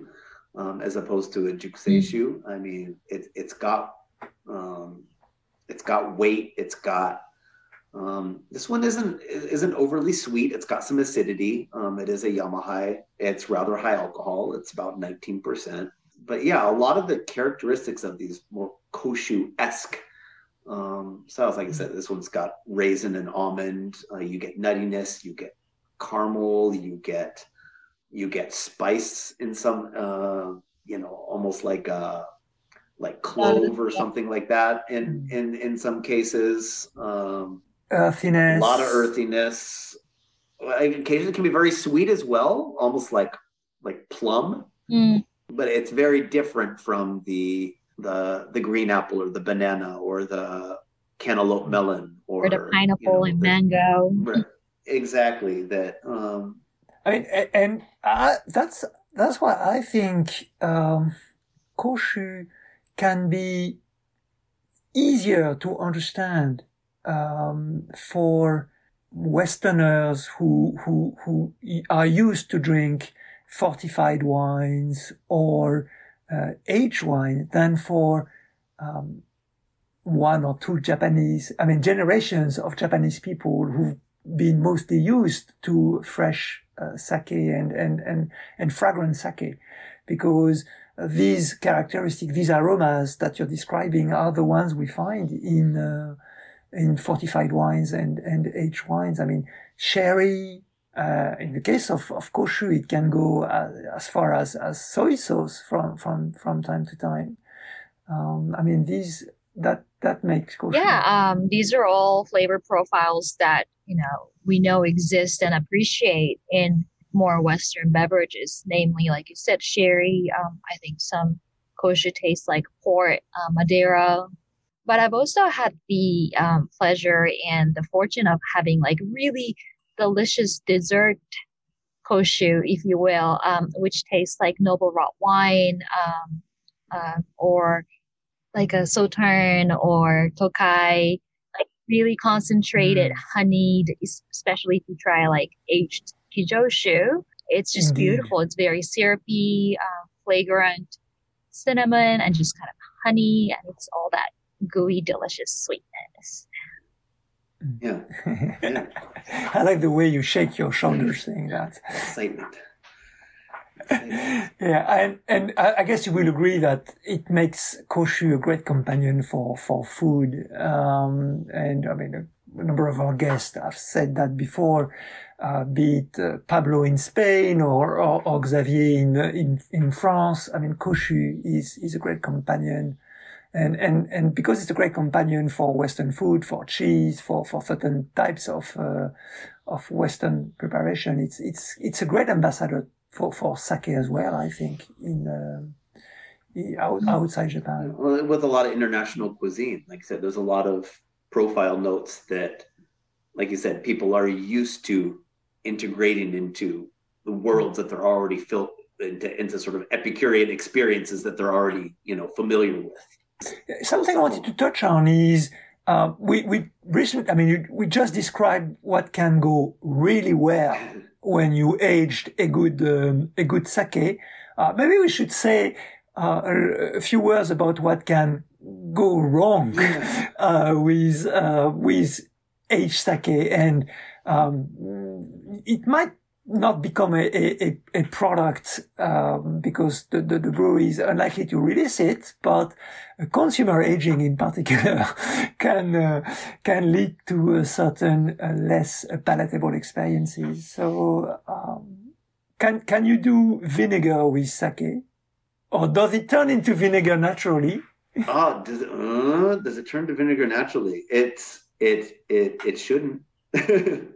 [SPEAKER 1] um, as opposed to a jukuseishu. I mean, it it's got um, it's got weight. It's got um, this one isn't isn't overly sweet. It's got some acidity. Um, it is a Yamahai. It's rather high alcohol. It's about nineteen percent. But yeah, a lot of the characteristics of these more koshu esque um, styles, like I said, this one's got raisin and almond. Uh, you get nuttiness. You get caramel. You get you get spice in some. Uh, you know, almost like a like clove or something like that. In in in some cases. Um,
[SPEAKER 2] Earthiness.
[SPEAKER 1] a lot of earthiness. Occasionally, it can be very sweet as well, almost like like plum.
[SPEAKER 6] Mm.
[SPEAKER 1] But it's very different from the the the green apple or the banana or the cantaloupe melon or,
[SPEAKER 6] Or the
[SPEAKER 1] you
[SPEAKER 6] pineapple
[SPEAKER 1] know,
[SPEAKER 6] and
[SPEAKER 1] the-
[SPEAKER 6] mango.
[SPEAKER 1] Right. Exactly that. Um,
[SPEAKER 2] I mean, and I, that's that's why I think um, koshu can be easier to understand um, for Westerners who who who are used to drink fortified wines or uh, aged wine than for um, one or two Japanese, I mean, generations of Japanese people who've been mostly used to fresh uh, sake and, and, and, and fragrant sake. Because these characteristics, these aromas that you're describing are the ones we find in, uh, in fortified wines and, and aged wines. I mean, sherry, uh, in the case of, of koshu, it can go uh, as far as, as soy sauce from, from, from time to time. Um, I mean, these, that, that makes koshu.
[SPEAKER 6] Yeah, um, these are all flavor profiles that you know we know exist and appreciate in more Western beverages, namely, like you said, sherry. Um, I think some koshu tastes like port, uh, Madeira. But I've also had the um, pleasure and the fortune of having like really delicious dessert koshu, if you will, um, which tastes like noble rot wine um, uh, or like a sauterne or tokai, like really concentrated, honeyed, especially if you try like aged kijoshu. It's just
[SPEAKER 2] Indeed.
[SPEAKER 6] beautiful. It's very syrupy, uh, flagrant cinnamon and just kind of honey, and it's all that gooey, delicious sweetness.
[SPEAKER 1] yeah, yeah,
[SPEAKER 2] I like the way you shake your shoulders saying that.
[SPEAKER 1] excitement.
[SPEAKER 2] Yeah, and and I I guess you will agree that it makes koshu a great companion for for food. Um, and I mean, a number of our guests have said that before, uh, be it uh, Pablo in Spain or or, or Xavier in in in France. I mean, koshu is is a great companion. And, and, and because it's a great companion for Western food, for cheese, for, for certain types of, uh, of Western preparation, it's, it's, it's a great ambassador for, for sake as well, I think, in, i- out, outside Japan.
[SPEAKER 1] Well, with a lot of international cuisine, like I said, there's a lot of profile notes that, like you said, people are used to integrating into the worlds that they're already filled into, into sort of Epicurean experiences that they're already, you know, familiar with.
[SPEAKER 2] Something I wanted to touch on is, uh, we, we recently, I mean, we just described what can go really well when you aged a good, um, a good sake. Uh, maybe we should say, uh, a, few words about what can go wrong, uh, with, uh, with aged sake and, um, it might not become a, a, a- product um, because the, the, the brewery is unlikely to release it, but consumer aging in particular can uh, can lead to a certain uh, less palatable experiences. So, um, can can you do vinegar with sake, or does it turn into vinegar naturally?
[SPEAKER 1] Oh, does it, uh, does it turn to vinegar naturally? It's it it it shouldn't.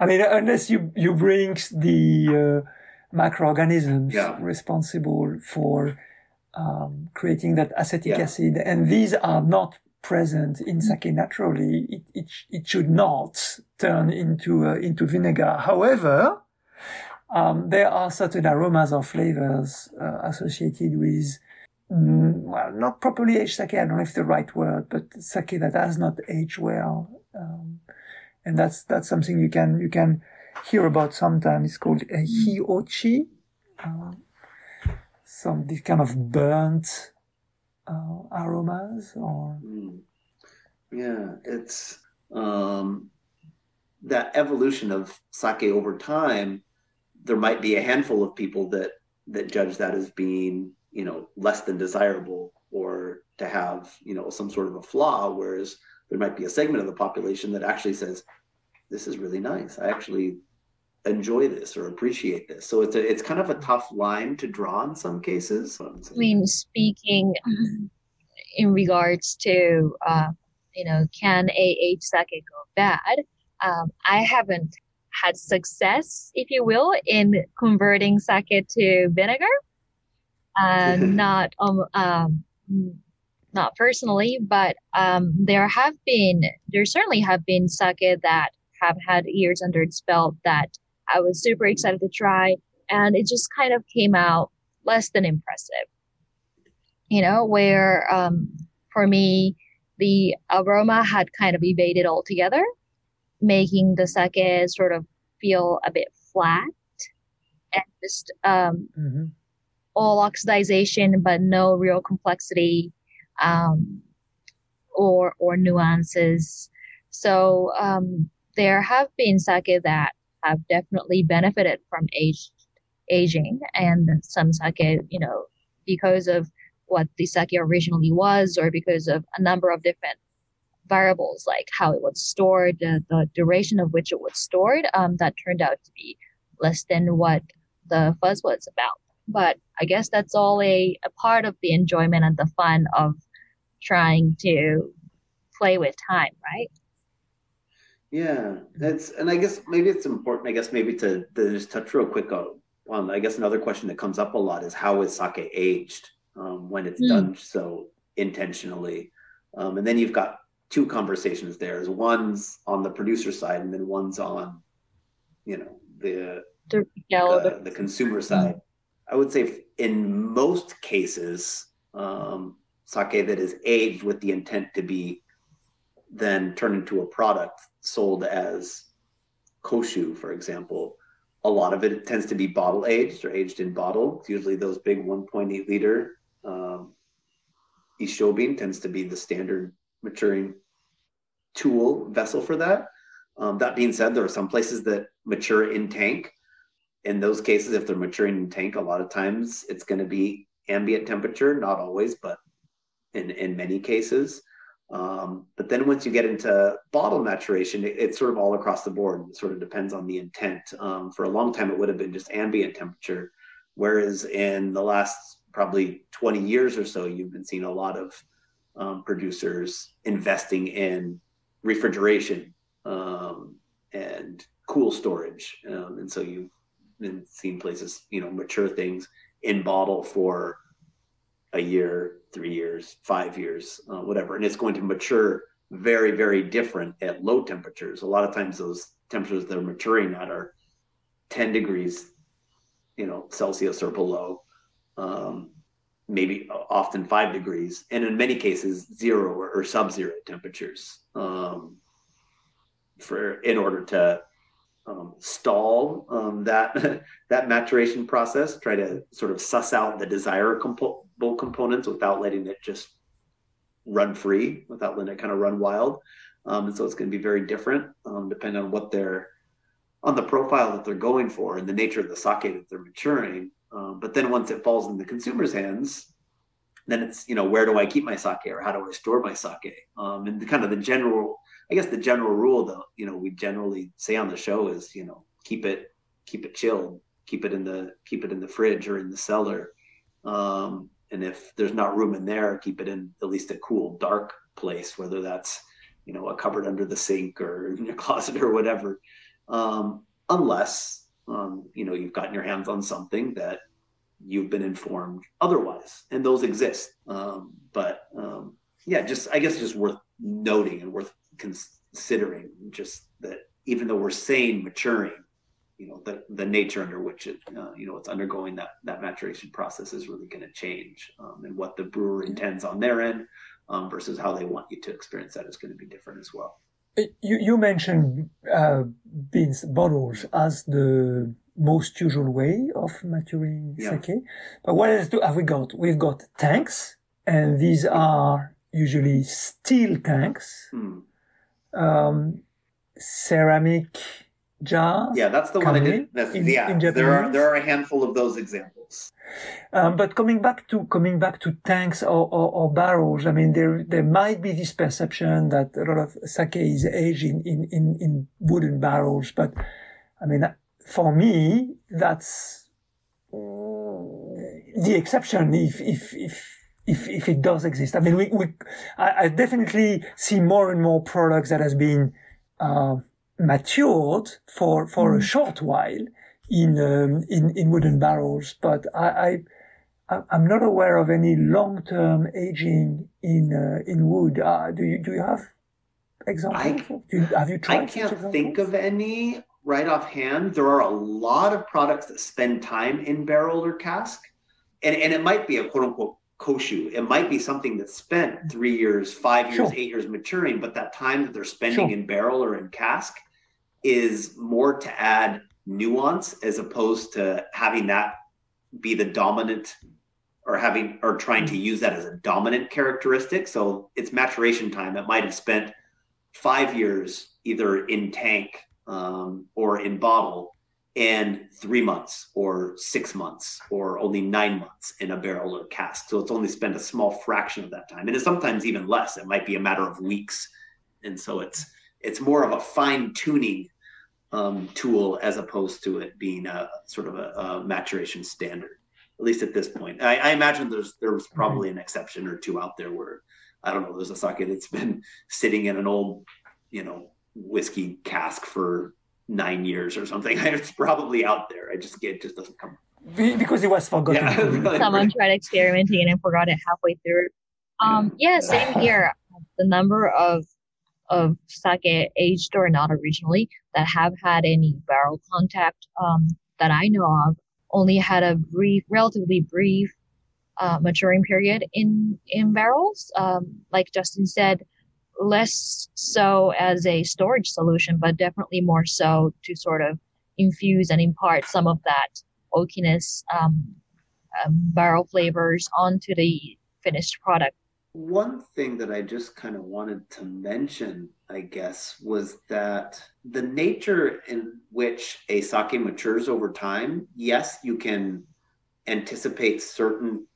[SPEAKER 2] I mean, unless you you bring the uh, macroorganisms
[SPEAKER 1] Yeah.
[SPEAKER 2] responsible for um, creating that acetic
[SPEAKER 1] Yeah.
[SPEAKER 2] acid, and these are not present in sake naturally. It, it, it should not turn into uh, into vinegar. However, um, there are certain aromas or flavors uh, associated with mm, well, not properly aged sake. I don't know if the right word, but sake that has not aged well, um, and that's that's something you can you can hear about sometimes. It's called uh, hiochi, uh, some this kind of burnt uh, aromas or
[SPEAKER 1] Mm. Yeah, it's um, that evolution of sake over time. There might be a handful of people that that judge that as being, you know, less than desirable or to have, you know, some sort of a flaw. Whereas there might be a segment of the population that actually says, "This is really nice. I actually enjoy this or appreciate this." So it's a it's kind of a tough line to draw in some cases.
[SPEAKER 6] I mean, speaking in regards to, uh, you know, can AH sake go bad? Um, I haven't had success, if you will, in converting sake to vinegar. Uh, not um, um, not personally, but um, there have been, there certainly have been sake that have had years under its belt that I was super excited to try, and it just kind of came out less than impressive you know, where um, for me, the aroma had kind of evaded altogether, making the sake sort of feel a bit flat and just um,
[SPEAKER 2] Mhm.
[SPEAKER 6] all oxidization, but no real complexity um, or or nuances. So um, there have been sake that have definitely benefited from age, aging, and some sake, you know, because of what the sake originally was, or because of a number of different variables like how it was stored, the, the duration of which it was stored, um, that turned out to be less than what the fuzz was about. But I guess that's all a, a part of the enjoyment and the fun of trying to play with time, right?
[SPEAKER 1] Yeah, that's and I guess maybe it's important. I guess maybe to, to just touch real quick on, on. I guess another question that comes up a lot is how is sake aged um, when it's
[SPEAKER 6] Mm.
[SPEAKER 1] done so intentionally, um, and then you've got two conversations there. Is one's on the producer side, and then one's on, you know, the
[SPEAKER 6] The retail,
[SPEAKER 1] the, the consumer side. I would say in most cases, um, sake that is aged with the intent to be then turned into a product sold as koshu, for example. A lot of it tends to be bottle aged or aged in bottle. Usually those big 1.8 liter um, Isshobin tends to be the standard maturing tool vessel for that. Um, that being said, there are some places that mature in tank in those cases, if they're maturing in tank, a lot of times it's going to be ambient temperature, not always, but in, in many cases. Um, but then once you get into bottle maturation, it, it's sort of all across the board. It sort of depends on the intent. Um, for a long time, it would have been just ambient temperature. Whereas in the last probably 20 years or so, you've been seeing a lot of um, producers investing in refrigeration um, and cool storage. Um, and so you've been seeing places, you know, mature things in bottle for a year, three years, five years, uh, whatever. And it's going to mature very, very different at low temperatures. A lot of times those temperatures they're maturing at are 10 degrees, you know, Celsius or below. Um, maybe often five degrees, and in many cases zero or, or sub-zero temperatures. Um, for in order to um, stall um, that that maturation process, try to sort of suss out the desirable components without letting it just run free, without letting it kind of run wild. Um, and so it's going to be very different um, depending on what they're on the profile that they're going for and the nature of the sake that they're maturing. Um, but then once it falls in the consumer's hands, then it's you know where do I keep my sake or how do I store my sake? Um, and the, kind of the general, I guess the general rule though, you know, we generally say on the show is you know keep it keep it chilled, keep it in the keep it in the fridge or in the cellar. Um, and if there's not room in there, keep it in at least a cool, dark place, whether that's you know a cupboard under the sink or in your closet or whatever. Um, unless um, you know you've gotten your hands on something that you've been informed otherwise, and those exist. Um, but um, yeah, just I guess just worth noting and worth considering just that even though we're saying maturing, you know the the nature under which it uh, you know it's undergoing that that maturation process is really going to change, um, and what the brewer intends on their end um, versus how they want you to experience that is going to be different as well.
[SPEAKER 2] You, you mentioned uh, beans bottles as the most usual way of maturing
[SPEAKER 1] Yeah.
[SPEAKER 2] sake. But what else do, have we got? We've got tanks, and these are usually steel tanks,
[SPEAKER 1] Hmm.
[SPEAKER 2] Um, ceramic jars.
[SPEAKER 1] Yeah, that's the one I did. That's,
[SPEAKER 2] in-
[SPEAKER 1] yeah,
[SPEAKER 2] in
[SPEAKER 1] there are there are a handful of those examples.
[SPEAKER 2] Um, but coming back to coming back to tanks or, or, or barrels, I mean, there there might be this perception that a lot of sake is aged in, in, in, in wooden barrels, but I mean, for me, that's mm, the exception. If if if if if it does exist, I mean, we, we I, I definitely see more and more products that has been uh, matured for for a short while in um, in in wooden barrels, but I. I I'm not aware of any long-term aging in uh, in wood. Uh, do you do you have examples?
[SPEAKER 1] I-
[SPEAKER 2] do you, have you tried?
[SPEAKER 1] I can't think of any right offhand. There are a lot of products that spend time in barrel or cask, and and it might be a quote unquote koshu. It might be something that's spent three years, five years,
[SPEAKER 2] Sure.
[SPEAKER 1] eight years maturing, but that time that they're spending
[SPEAKER 2] Sure.
[SPEAKER 1] in barrel or in cask is more to add nuance as opposed to having that be the dominant or having or trying to use that as a dominant characteristic. So it's maturation time. that might have spent five years either in tank um, or in bottle and three months or six months or only nine months in a barrel or cask. So it's only spent a small fraction of that time. And it's sometimes even less. It might be a matter of weeks. And so it's it's more of a fine tuning um, tool as opposed to it being a sort of a, a maturation standard. At least at this point, I, I imagine there's there's probably an exception or two out there where I don't know. There's a sake that's been sitting in an old, you know, whiskey cask for nine years or something. It's probably out there. I just get just doesn't come.
[SPEAKER 2] Because it was forgotten.
[SPEAKER 1] Yeah.
[SPEAKER 6] Someone tried experimenting and forgot it halfway through. Um, yeah, same here. The number of of sake aged or not originally that have had any barrel contact um, that I know of only had a brief, relatively brief uh, maturing period in in barrels. Um, like Justin said, less so as a storage solution, but definitely more so to sort of infuse and impart some of that oakiness, um, um, barrel flavors onto the finished product.
[SPEAKER 1] One thing that I just kind of wanted to mention, I guess, was that the nature in which a sake matures over time, yes, you can anticipate certain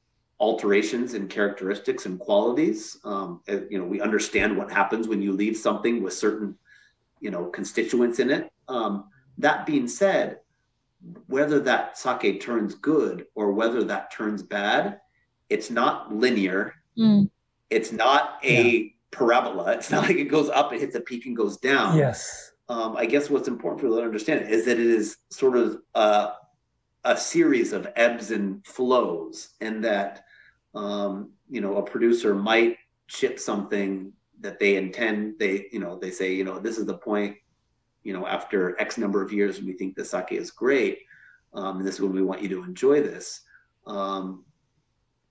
[SPEAKER 1] alterations in characteristics and qualities. Um, uh, you know, we understand what happens when you leave something with certain, you know, constituents in it. Um, that being said, whether that sake turns good or whether that turns bad, it's not linear
[SPEAKER 6] Mm,
[SPEAKER 1] it's not a parabola. It's not like it goes up, it hits a peak and goes down.
[SPEAKER 2] Yes.
[SPEAKER 1] Um, I guess what's important for people to understand is that it is sort of a, a series of ebbs and flows, and that um, you know a producer might ship something that they intend. They you know they say you know this is the point. You know after X number of years, we think the sake is great. Um, and this is when we want you to enjoy this. Um,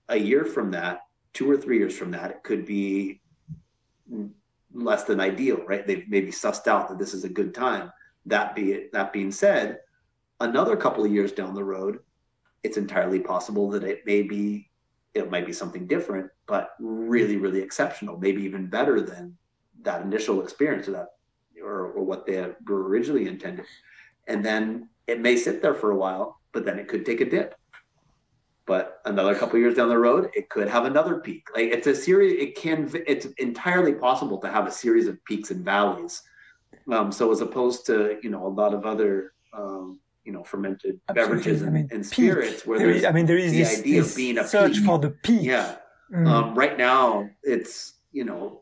[SPEAKER 1] a year from that, two or three years from that, it could be less than ideal, right? They've maybe sussed out that this is a good time. That be it, that being said, another couple of years down the road, it's entirely possible that it may be it might be something different, but really, really exceptional, maybe even better than that initial experience or that or, or what they were originally intended. And then it may sit there for a while, but then it could take a dip. But another couple years down the road, it could have another peak. Like it's a series. It can. It's entirely possible to have a series of peaks and valleys. Um, so as opposed to you know a lot of other um, you know fermented beverages and,
[SPEAKER 2] I mean,
[SPEAKER 1] and spirits where
[SPEAKER 2] There is, I mean, there is
[SPEAKER 1] the
[SPEAKER 2] this,
[SPEAKER 1] idea of being a
[SPEAKER 2] search
[SPEAKER 1] peak.
[SPEAKER 2] for the peak.
[SPEAKER 1] yeah.
[SPEAKER 2] Mm.
[SPEAKER 1] Um, right now, it's you know,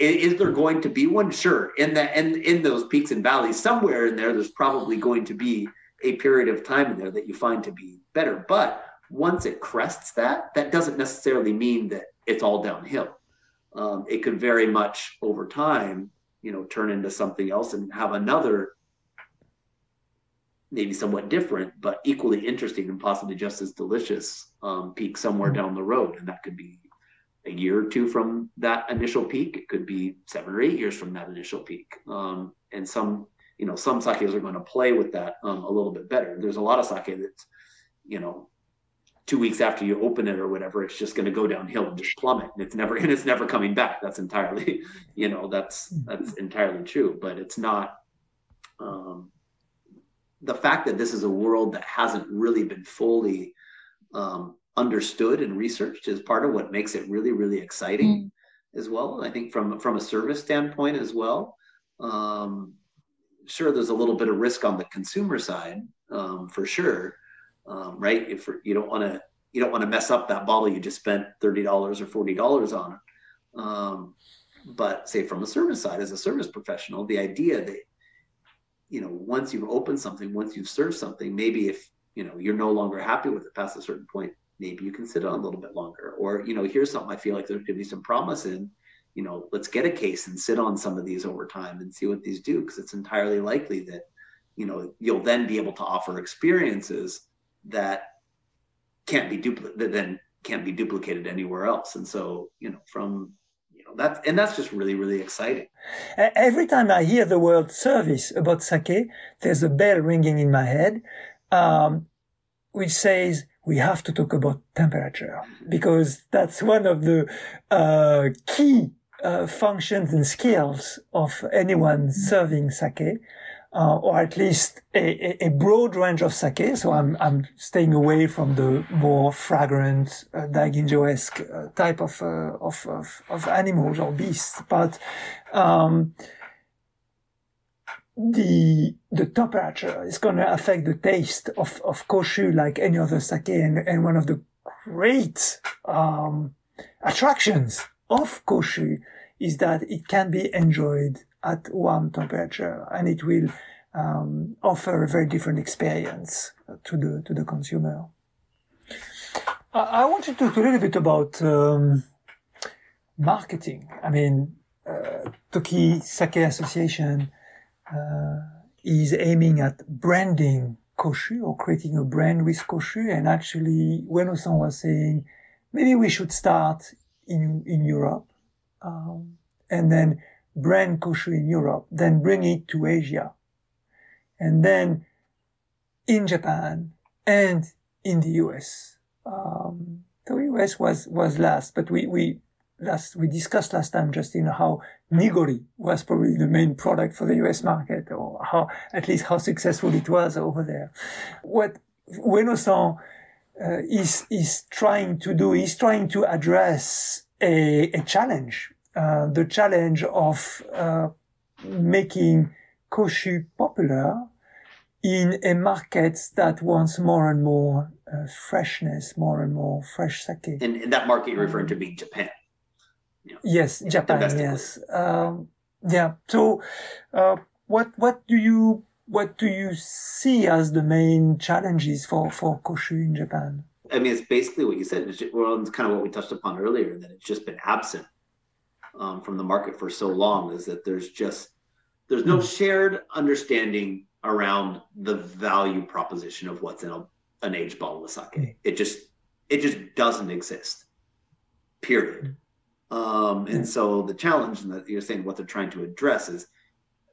[SPEAKER 1] i- is, there going to be one? Sure. In that and in those peaks and valleys, somewhere in there, there's probably going to be a period of time in there that you find to be better. But once it crests that, that doesn't necessarily mean that it's all downhill. Um, it could very much over time, you know, turn into something else and have another maybe somewhat different, but equally interesting and possibly just as delicious um, peak somewhere down the road. And that could be a year or two from that initial peak. It could be seven or eight years from that initial peak. Um, and some, you know, some sakes are going to play with that um, a little bit better. There's a lot of sake that's, you know, two weeks after you open it or whatever, it's just going to go downhill and just plummet, and it's never and it's never coming back. That's entirely, you know, that's that's entirely true. But it's not. Um, the fact that this is a world that hasn't really been fully um, understood and researched is part of what makes it really really exciting mm. as well. I think from from a service standpoint as well um, sure there's a little bit of risk on the consumer side um, for sure um, right? If you don't want to you don't want to mess up that bottle you just spent $30 or $40 on. Um, but say from a service side as a service professional the idea that you know once you've opened something once you've served something maybe if you know you're no longer happy with it past a certain point maybe you can sit on a little bit longer. Or you know here's something i feel like there could be some promise in you know let's get a case and sit on some of these over time and see what these do because it's entirely likely that you know you'll then be able to offer experiences that can't be duplicated that then can't be duplicated anywhere else. And so you know from that's and that's just really really exciting.
[SPEAKER 2] Every time I hear the word service about sake, there's a bell ringing in my head, um, which says we have to talk about temperature because that's one of the uh, key uh, functions and skills of anyone serving sake uh, or at least a, a, broad range of sake. So I'm, I'm staying away from the more fragrant, uh, Daiginjo-esque uh, type of, uh, of, of, of, animals or beasts. But, um, the, the temperature is going to affect the taste of, of koshu like any other sake. And, and one of the great, um, attractions of koshu is that it can be enjoyed at warm temperature and it will um, offer a very different experience to the to the consumer. I, I want to talk a little bit about um, marketing. I mean, uh, Toki Sake Association uh, is aiming at branding Koshu or creating a brand with Koshu. And actually, Ueno-san was saying maybe we should start in in Europe um, and then brand koshu in Europe, then bring it to Asia. And then in Japan and in the US. Um, the US was, was last, but we, we last, we discussed last time just in how Nigori was probably the main product for the US market or how, at least how successful it was over there. What Ueno-san uh, is, is trying to do, is trying to address a, a challenge uh, the challenge of uh, making koshu popular in a market that wants more and more uh, freshness, more and more fresh sake.
[SPEAKER 1] And, and that market you're referring to being Japan.
[SPEAKER 2] Yes, Japan. Yes. Um, yeah. So, uh, what what do you what do you see as the main challenges for for koshu in Japan?
[SPEAKER 1] I mean, it's basically what you said. Well, it's kind of what we touched upon earlier that it's just been absent um, from the market for so long is that there's just there's no hmm. shared understanding around the value proposition of what's in a, an aged bottle of sake. Hmm. It just it just doesn't exist. Period. Um, and so the challenge that you're saying what they're trying to address is,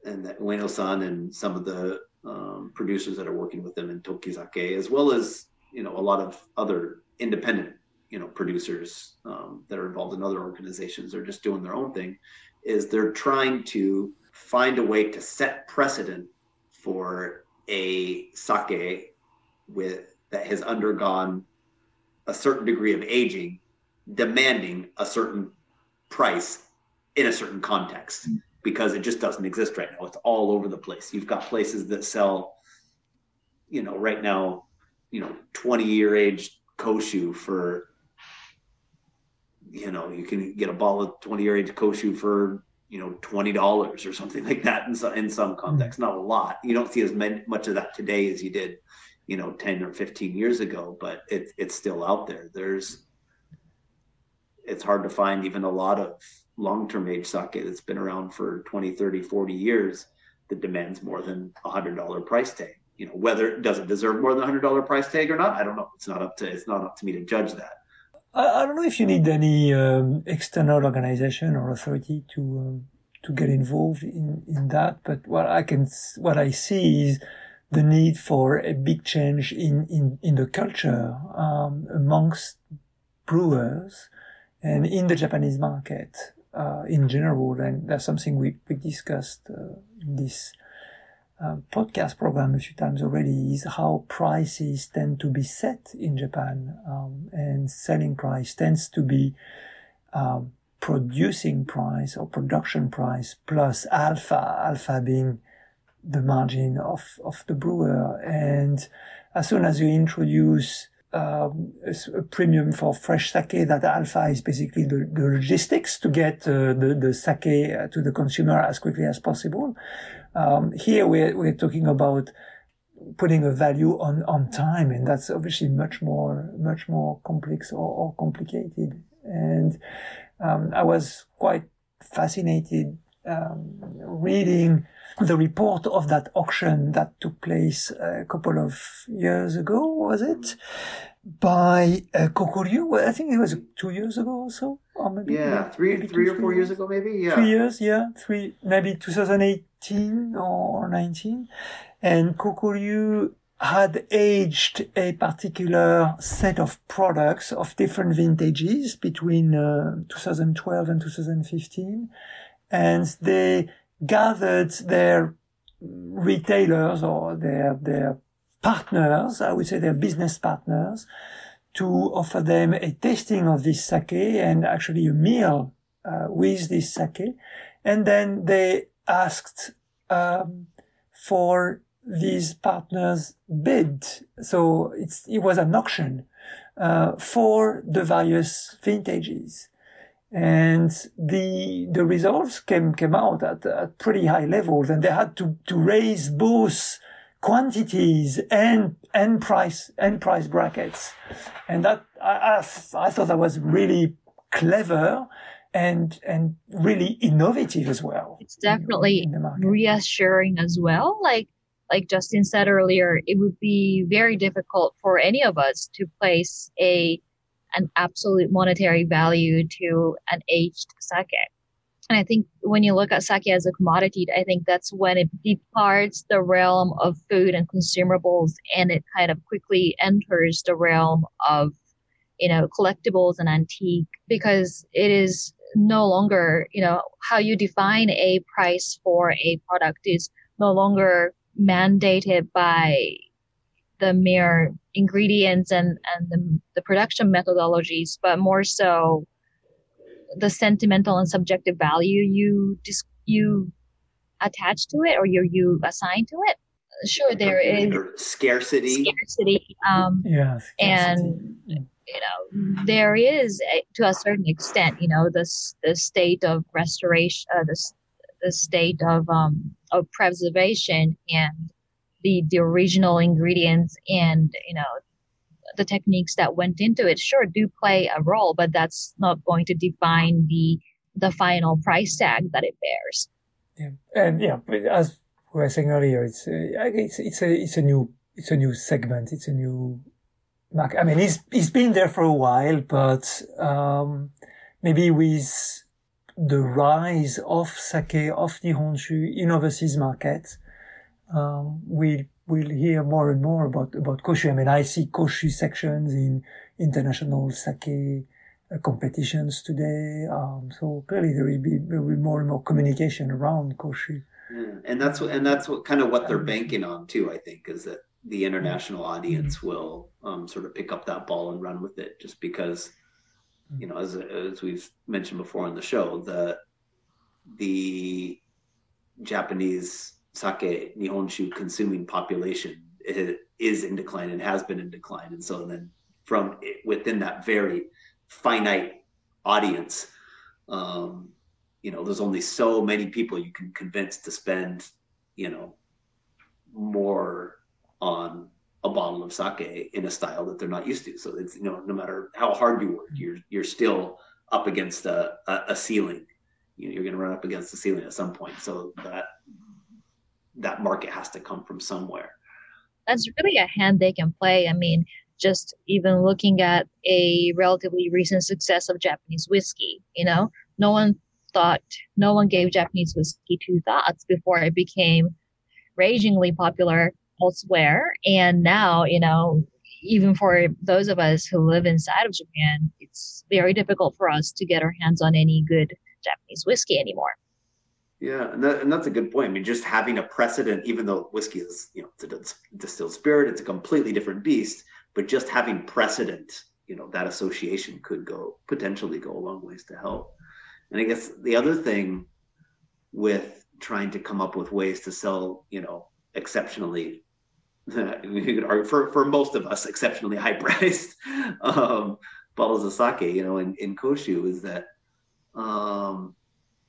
[SPEAKER 1] and that Ueno-san and some of the um, producers that are working with them in Tokizake, as well as you know a lot of other independent you know producers um, that are involved in other organizations or just doing their own thing is they're trying to find a way to set precedent for a sake with that has undergone a certain degree of aging demanding a certain price in a certain context because it just doesn't exist right now. It's all over the place. You've got places that sell you know right now you know 20 year age koshu for you know, you can get a ball of 20 year age Koshu for you know twenty dollars or something like that in some in some hmm. context. Not a lot. You don't see as many, much of that today as you did, you know, ten or fifteen years ago. But it's it's still out there. There's it's hard to find even a lot of long-term age sake that's been around for 20 30 40 years that demands more than a hundred dollar price tag you know whether it doesn't deserve more than a hundred dollar price tag or not i don't know it's not up to it's not up to me to judge that
[SPEAKER 2] I, I don't know if you need any um, external organization or authority to um, to get involved in, in that. But what I can what I see is the need for a big change in in, in the culture um, amongst brewers and in the Japanese market uh, in general. And that's something we we discussed uh, in this uh, podcast program a few times already is how prices tend to be set in Japan, um, and selling price tends to be um, producing price or production price plus alpha, alpha being the margin of, of the brewer. And as soon as you introduce um, a, premium for fresh sake, that alpha is basically the, the logistics to get uh, the, the sake uh, to the consumer as quickly as possible. Um, here we're, we're talking about putting a value on, on time, and that's obviously much more, much more complex or, or complicated. And um, I was quite fascinated um, reading the report of that auction that took place a couple of years ago, was it? By uh, Kokuryu. I think it was two years ago or so. Or maybe,
[SPEAKER 1] yeah,
[SPEAKER 2] maybe,
[SPEAKER 1] three,
[SPEAKER 2] maybe
[SPEAKER 1] three
[SPEAKER 2] two,
[SPEAKER 1] or four years ago, maybe. Yeah,
[SPEAKER 2] three years. Yeah, three, maybe 2018 or 19. And Kokuryu had aged a particular set of products of different vintages between uh, 2012 and 2015 and they gathered their retailers or their their partners, I would say their business partners, to offer them a tasting of this sake and actually a meal uh, with this sake, and then they asked um, for these partners bid. So it's it was an auction uh, for the various vintages and the the results came came out at, at pretty high levels, and they had to to raise both quantities and and price and price brackets, and that I, I, I thought that was really clever and and really innovative as well.
[SPEAKER 6] It's definitely in, in reassuring as well. Like like Justin said earlier, it would be very difficult for any of us to place a an absolute monetary value to an aged sake. And I think when you look at sake as a commodity, I think that's when it departs the realm of food and consumables and it kind of quickly enters the realm of, you know, collectibles and antique because it is no longer, you know, how you define a price for a product is no longer mandated by the mere ingredients and, and the, the production methodologies, but more so the sentimental and subjective value you dis- you attach to it or you you assign to it. Sure, there is
[SPEAKER 1] scarcity.
[SPEAKER 6] Scarcity. Um,
[SPEAKER 2] yeah,
[SPEAKER 6] and you know there is a, to a certain extent, you know, the the state of restoration, uh, the the state of um of preservation and the the original ingredients and you know the techniques that went into it sure do play a role but that's not going to define the the final price tag that it bears.
[SPEAKER 2] Yeah. And yeah as we were saying earlier it's uh, it's it's a it's a new it's a new segment. It's a new market. I mean he's he's been there for a while but um maybe with the rise of sake of nihonshu in overseas markets um, we'll we'll hear more and more about about koshu. I mean, I see koshu sections in international sake uh, competitions today. Um, so clearly, there will be there will be more and more communication around koshu.
[SPEAKER 1] Yeah. And that's and that's what kind of what they're banking on too. I think is that the international audience will um, sort of pick up that ball and run with it, just because you know, as as we've mentioned before on the show, the the Japanese sake nihonshu consuming population is in decline and has been in decline. And so then from within that very finite audience um, you know there's only so many people you can convince to spend you know more on a bottle of sake in a style that they're not used to. So it's you know no matter how hard you work you're you're still up against a, a, a ceiling. You know, you're going to run up against the ceiling at some point. So that that market has to come from somewhere
[SPEAKER 6] that's really a hand they can play. I mean, just even looking at a relatively recent success of Japanese whiskey, you know, no one thought, no one gave Japanese whiskey two thoughts before it became ragingly popular elsewhere. And now, you know, even for those of us who live inside of Japan, it's very difficult for us to get our hands on any good Japanese whiskey anymore.
[SPEAKER 1] Yeah, and, that, and that's a good point. I mean, just having a precedent, even though whiskey is, you know, it's a distilled spirit, it's a completely different beast, but just having precedent, you know, that association could go potentially go a long ways to help. And I guess the other thing with trying to come up with ways to sell, you know, exceptionally, for for most of us, exceptionally high priced um, bottles of sake, you know, in in Koshu is that. Um,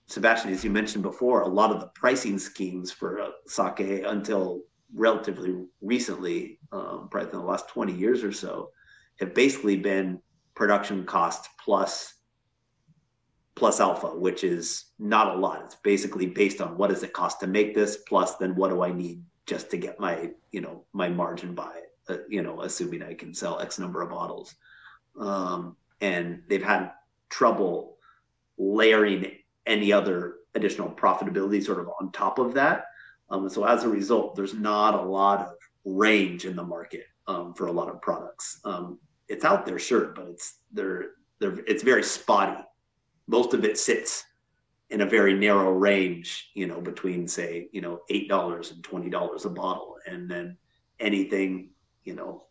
[SPEAKER 1] Sebastien, as you mentioned before, a lot of the pricing schemes for uh, sake until relatively recently, um, probably in the last 20 years or so, have basically been production cost plus plus alpha, which is not a lot. It's basically based on what does it cost to make this, plus then what do I need just to get my you know my margin by uh, you know assuming I can sell X number of bottles, um, and they've had trouble layering any other additional profitability sort of on top of that. Um, so as a result, there's not a lot of range in the market um, for a lot of products. Um, it's out there, sure, but it's they're, they're it's very spotty. Most of it sits in a very narrow range, you know, between say, you know, eight dollars and twenty dollars a bottle, and then anything, you know,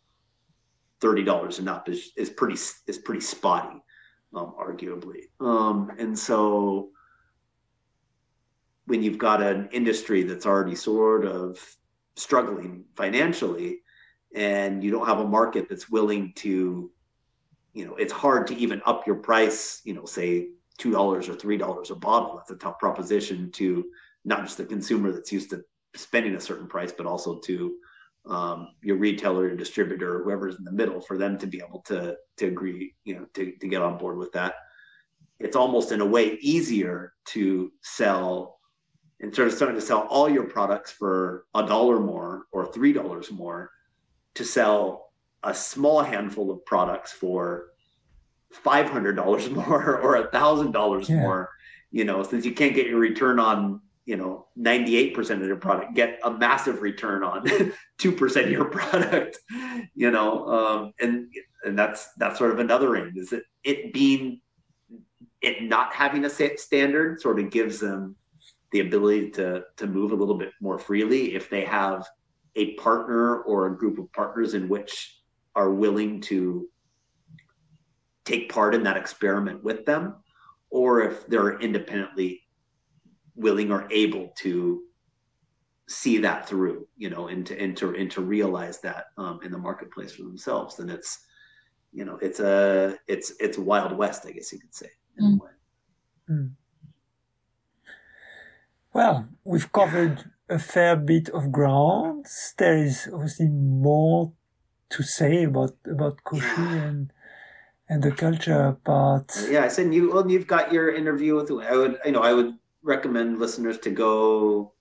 [SPEAKER 1] thirty dollars and up is, is pretty is pretty spotty, um, arguably. Um, and so when you've got an industry that's already sort of struggling financially and you don't have a market that's willing to you know it's hard to even up your price you know say two dollars or three dollars a bottle. That's a tough proposition to not just the consumer that's used to spending a certain price but also to um, your retailer your distributor whoever's in the middle for them to be able to to agree you know to, to get on board with that. It's almost in a way easier to sell instead of starting to sell all your products for a dollar more or three dollars more to sell a small handful of products for five hundred dollars more or a thousand dollars more you know since you can't get your return on you know 98% of your product get a massive return on 2% of your product you know um, and and that's that's sort of another end is it it being it not having a standard sort of gives them the ability to to move a little bit more freely if they have a partner or a group of partners in which are willing to take part in that experiment with them or if they're independently willing or able to see that through you know and to and to, and to realize that um, in the marketplace for themselves then it's you know it's a it's it's wild west i guess you could say in mm. a way mm.
[SPEAKER 2] Well, we've covered a fair bit of ground. There is obviously more to say about about Koshu and and the culture, but
[SPEAKER 1] yeah, I said you well, you've got your interview with. I would, you know, I would recommend listeners to go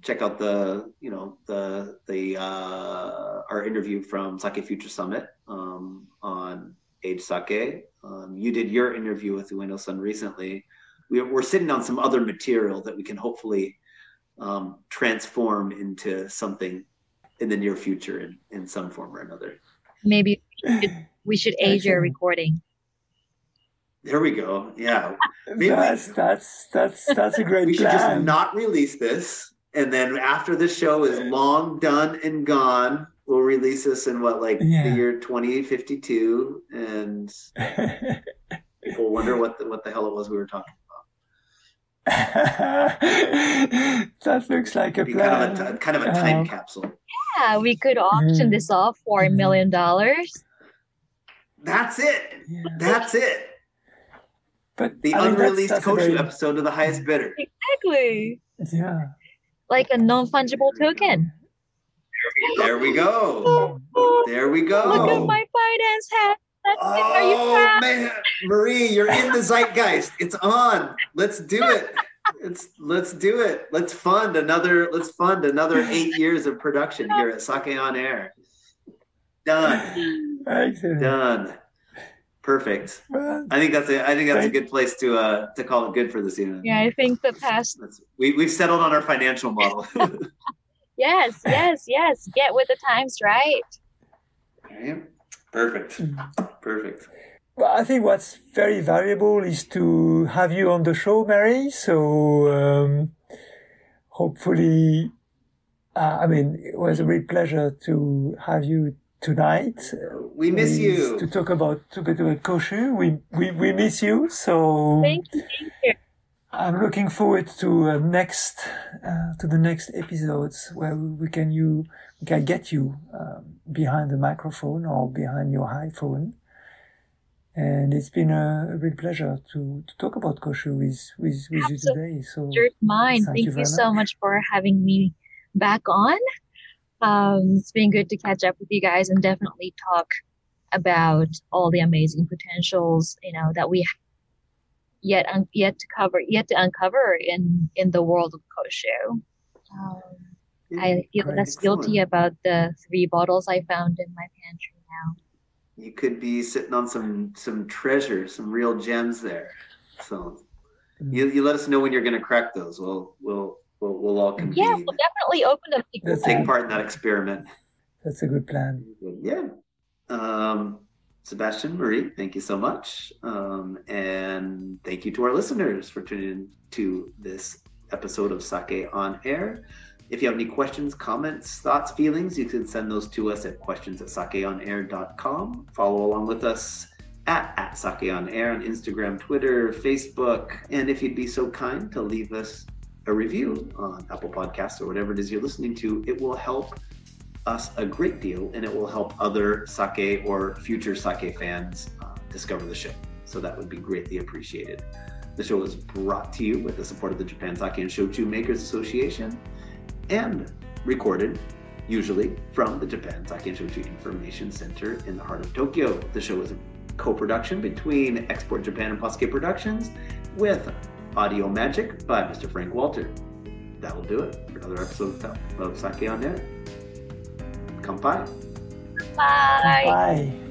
[SPEAKER 1] check out the, you know, the the uh, our interview from Sake Future Summit um, on Age Sake. Um, you did your interview with Ueno-san recently we're sitting on some other material that we can hopefully um, transform into something in the near future in, in some form or another.
[SPEAKER 6] Maybe we should, we should age your recording.
[SPEAKER 1] There we go. Yeah,
[SPEAKER 2] Maybe that's that's that's that's a great.
[SPEAKER 1] we
[SPEAKER 2] plan.
[SPEAKER 1] should just not release this, and then after the show is long done and gone, we'll release this in what like yeah. the year twenty fifty two, and people wonder what the, what the hell it was we were talking.
[SPEAKER 2] that looks like a plan.
[SPEAKER 1] Kind of a, kind of a time um, capsule.
[SPEAKER 6] Yeah, we could auction this off for a million dollars.
[SPEAKER 1] That's it. Yeah. That's it.
[SPEAKER 2] But
[SPEAKER 1] The
[SPEAKER 2] I
[SPEAKER 1] unreleased
[SPEAKER 2] that's a
[SPEAKER 1] Koshu
[SPEAKER 2] very-
[SPEAKER 1] episode of the highest bidder.
[SPEAKER 6] Exactly.
[SPEAKER 2] Yeah.
[SPEAKER 6] Like a non fungible token.
[SPEAKER 1] There we go. There we go.
[SPEAKER 6] Look at my finance hat. That's. Are you
[SPEAKER 1] Oh man, Marie, you're in the zeitgeist. It's on. Let's do it. It's let's do it. Let's fund another. Let's fund another eight years of production here at Sake on Air. Done.
[SPEAKER 2] Excellent.
[SPEAKER 1] Done. Perfect. I think that's a. I think that's a good place to uh to call it good for this evening.
[SPEAKER 6] Yeah, I think the past.
[SPEAKER 1] That's, we we've settled on our financial model.
[SPEAKER 6] Yes, yes, yes. Get with the times, right?
[SPEAKER 1] Okay. Perfect. Perfect.
[SPEAKER 2] Well, I think what's very valuable is to have you on the show, Marie. So um, hopefully, uh, I mean, it was a real pleasure to have you tonight.
[SPEAKER 1] We miss
[SPEAKER 2] Is
[SPEAKER 1] you.
[SPEAKER 2] to talk about to talk about Koshu. We we we miss you. So
[SPEAKER 6] Thank you, thank you.
[SPEAKER 2] I'm looking forward to uh, next uh, to the next episodes where we can you we can get you um, behind the microphone or behind your iPhone. And it's been a, a real pleasure to, to talk about Koshu with with, with you today. So
[SPEAKER 6] mine.
[SPEAKER 2] Thank
[SPEAKER 6] Thank,
[SPEAKER 2] you
[SPEAKER 6] you, so much for having me back on. Um, it's been good to catch up with you guys and definitely talk about all the amazing potentials, you know, that we yet un- yet to cover, yet to uncover in in the world of Koshu. Um, I feel
[SPEAKER 2] Great.
[SPEAKER 6] less guilty about the three bottles I found in my pantry now.
[SPEAKER 1] you could be sitting on some some treasure, some real gems there. So you, you let us know when you're going to crack those. We'll we'll we'll, we'll all convene.
[SPEAKER 6] Yeah, we'll definitely open them.
[SPEAKER 2] That's
[SPEAKER 1] Take part in that experiment.
[SPEAKER 2] that's a good plan.
[SPEAKER 1] Yeah. Um, Sebastien, Marie, thank you so much. Um, and thank you to our listeners for tuning in to this episode of Sake on Air. If you have any questions, comments, thoughts, feelings, you can send those to us at questions at sakeonair.com. Follow along with us at, at Sake on Air on Instagram, Twitter, Facebook. And if you'd be so kind to leave us a review on Apple Podcasts or whatever it is you're listening to, it will help us a great deal and it will help other sake or future sake fans uh, discover the show. So that would be greatly appreciated. The show is brought to you with the support of the Japan Sake and Shochu Makers Association and recorded usually from the Japan Sake and Shochu Information Center in the heart of Tokyo. The show is a co-production between Export Japan and Posuke Productions with audio magic by Mr. Frank Walter. That'll do it for another episode of Sake on Air. Kanpai.
[SPEAKER 6] Bye.
[SPEAKER 2] Bye.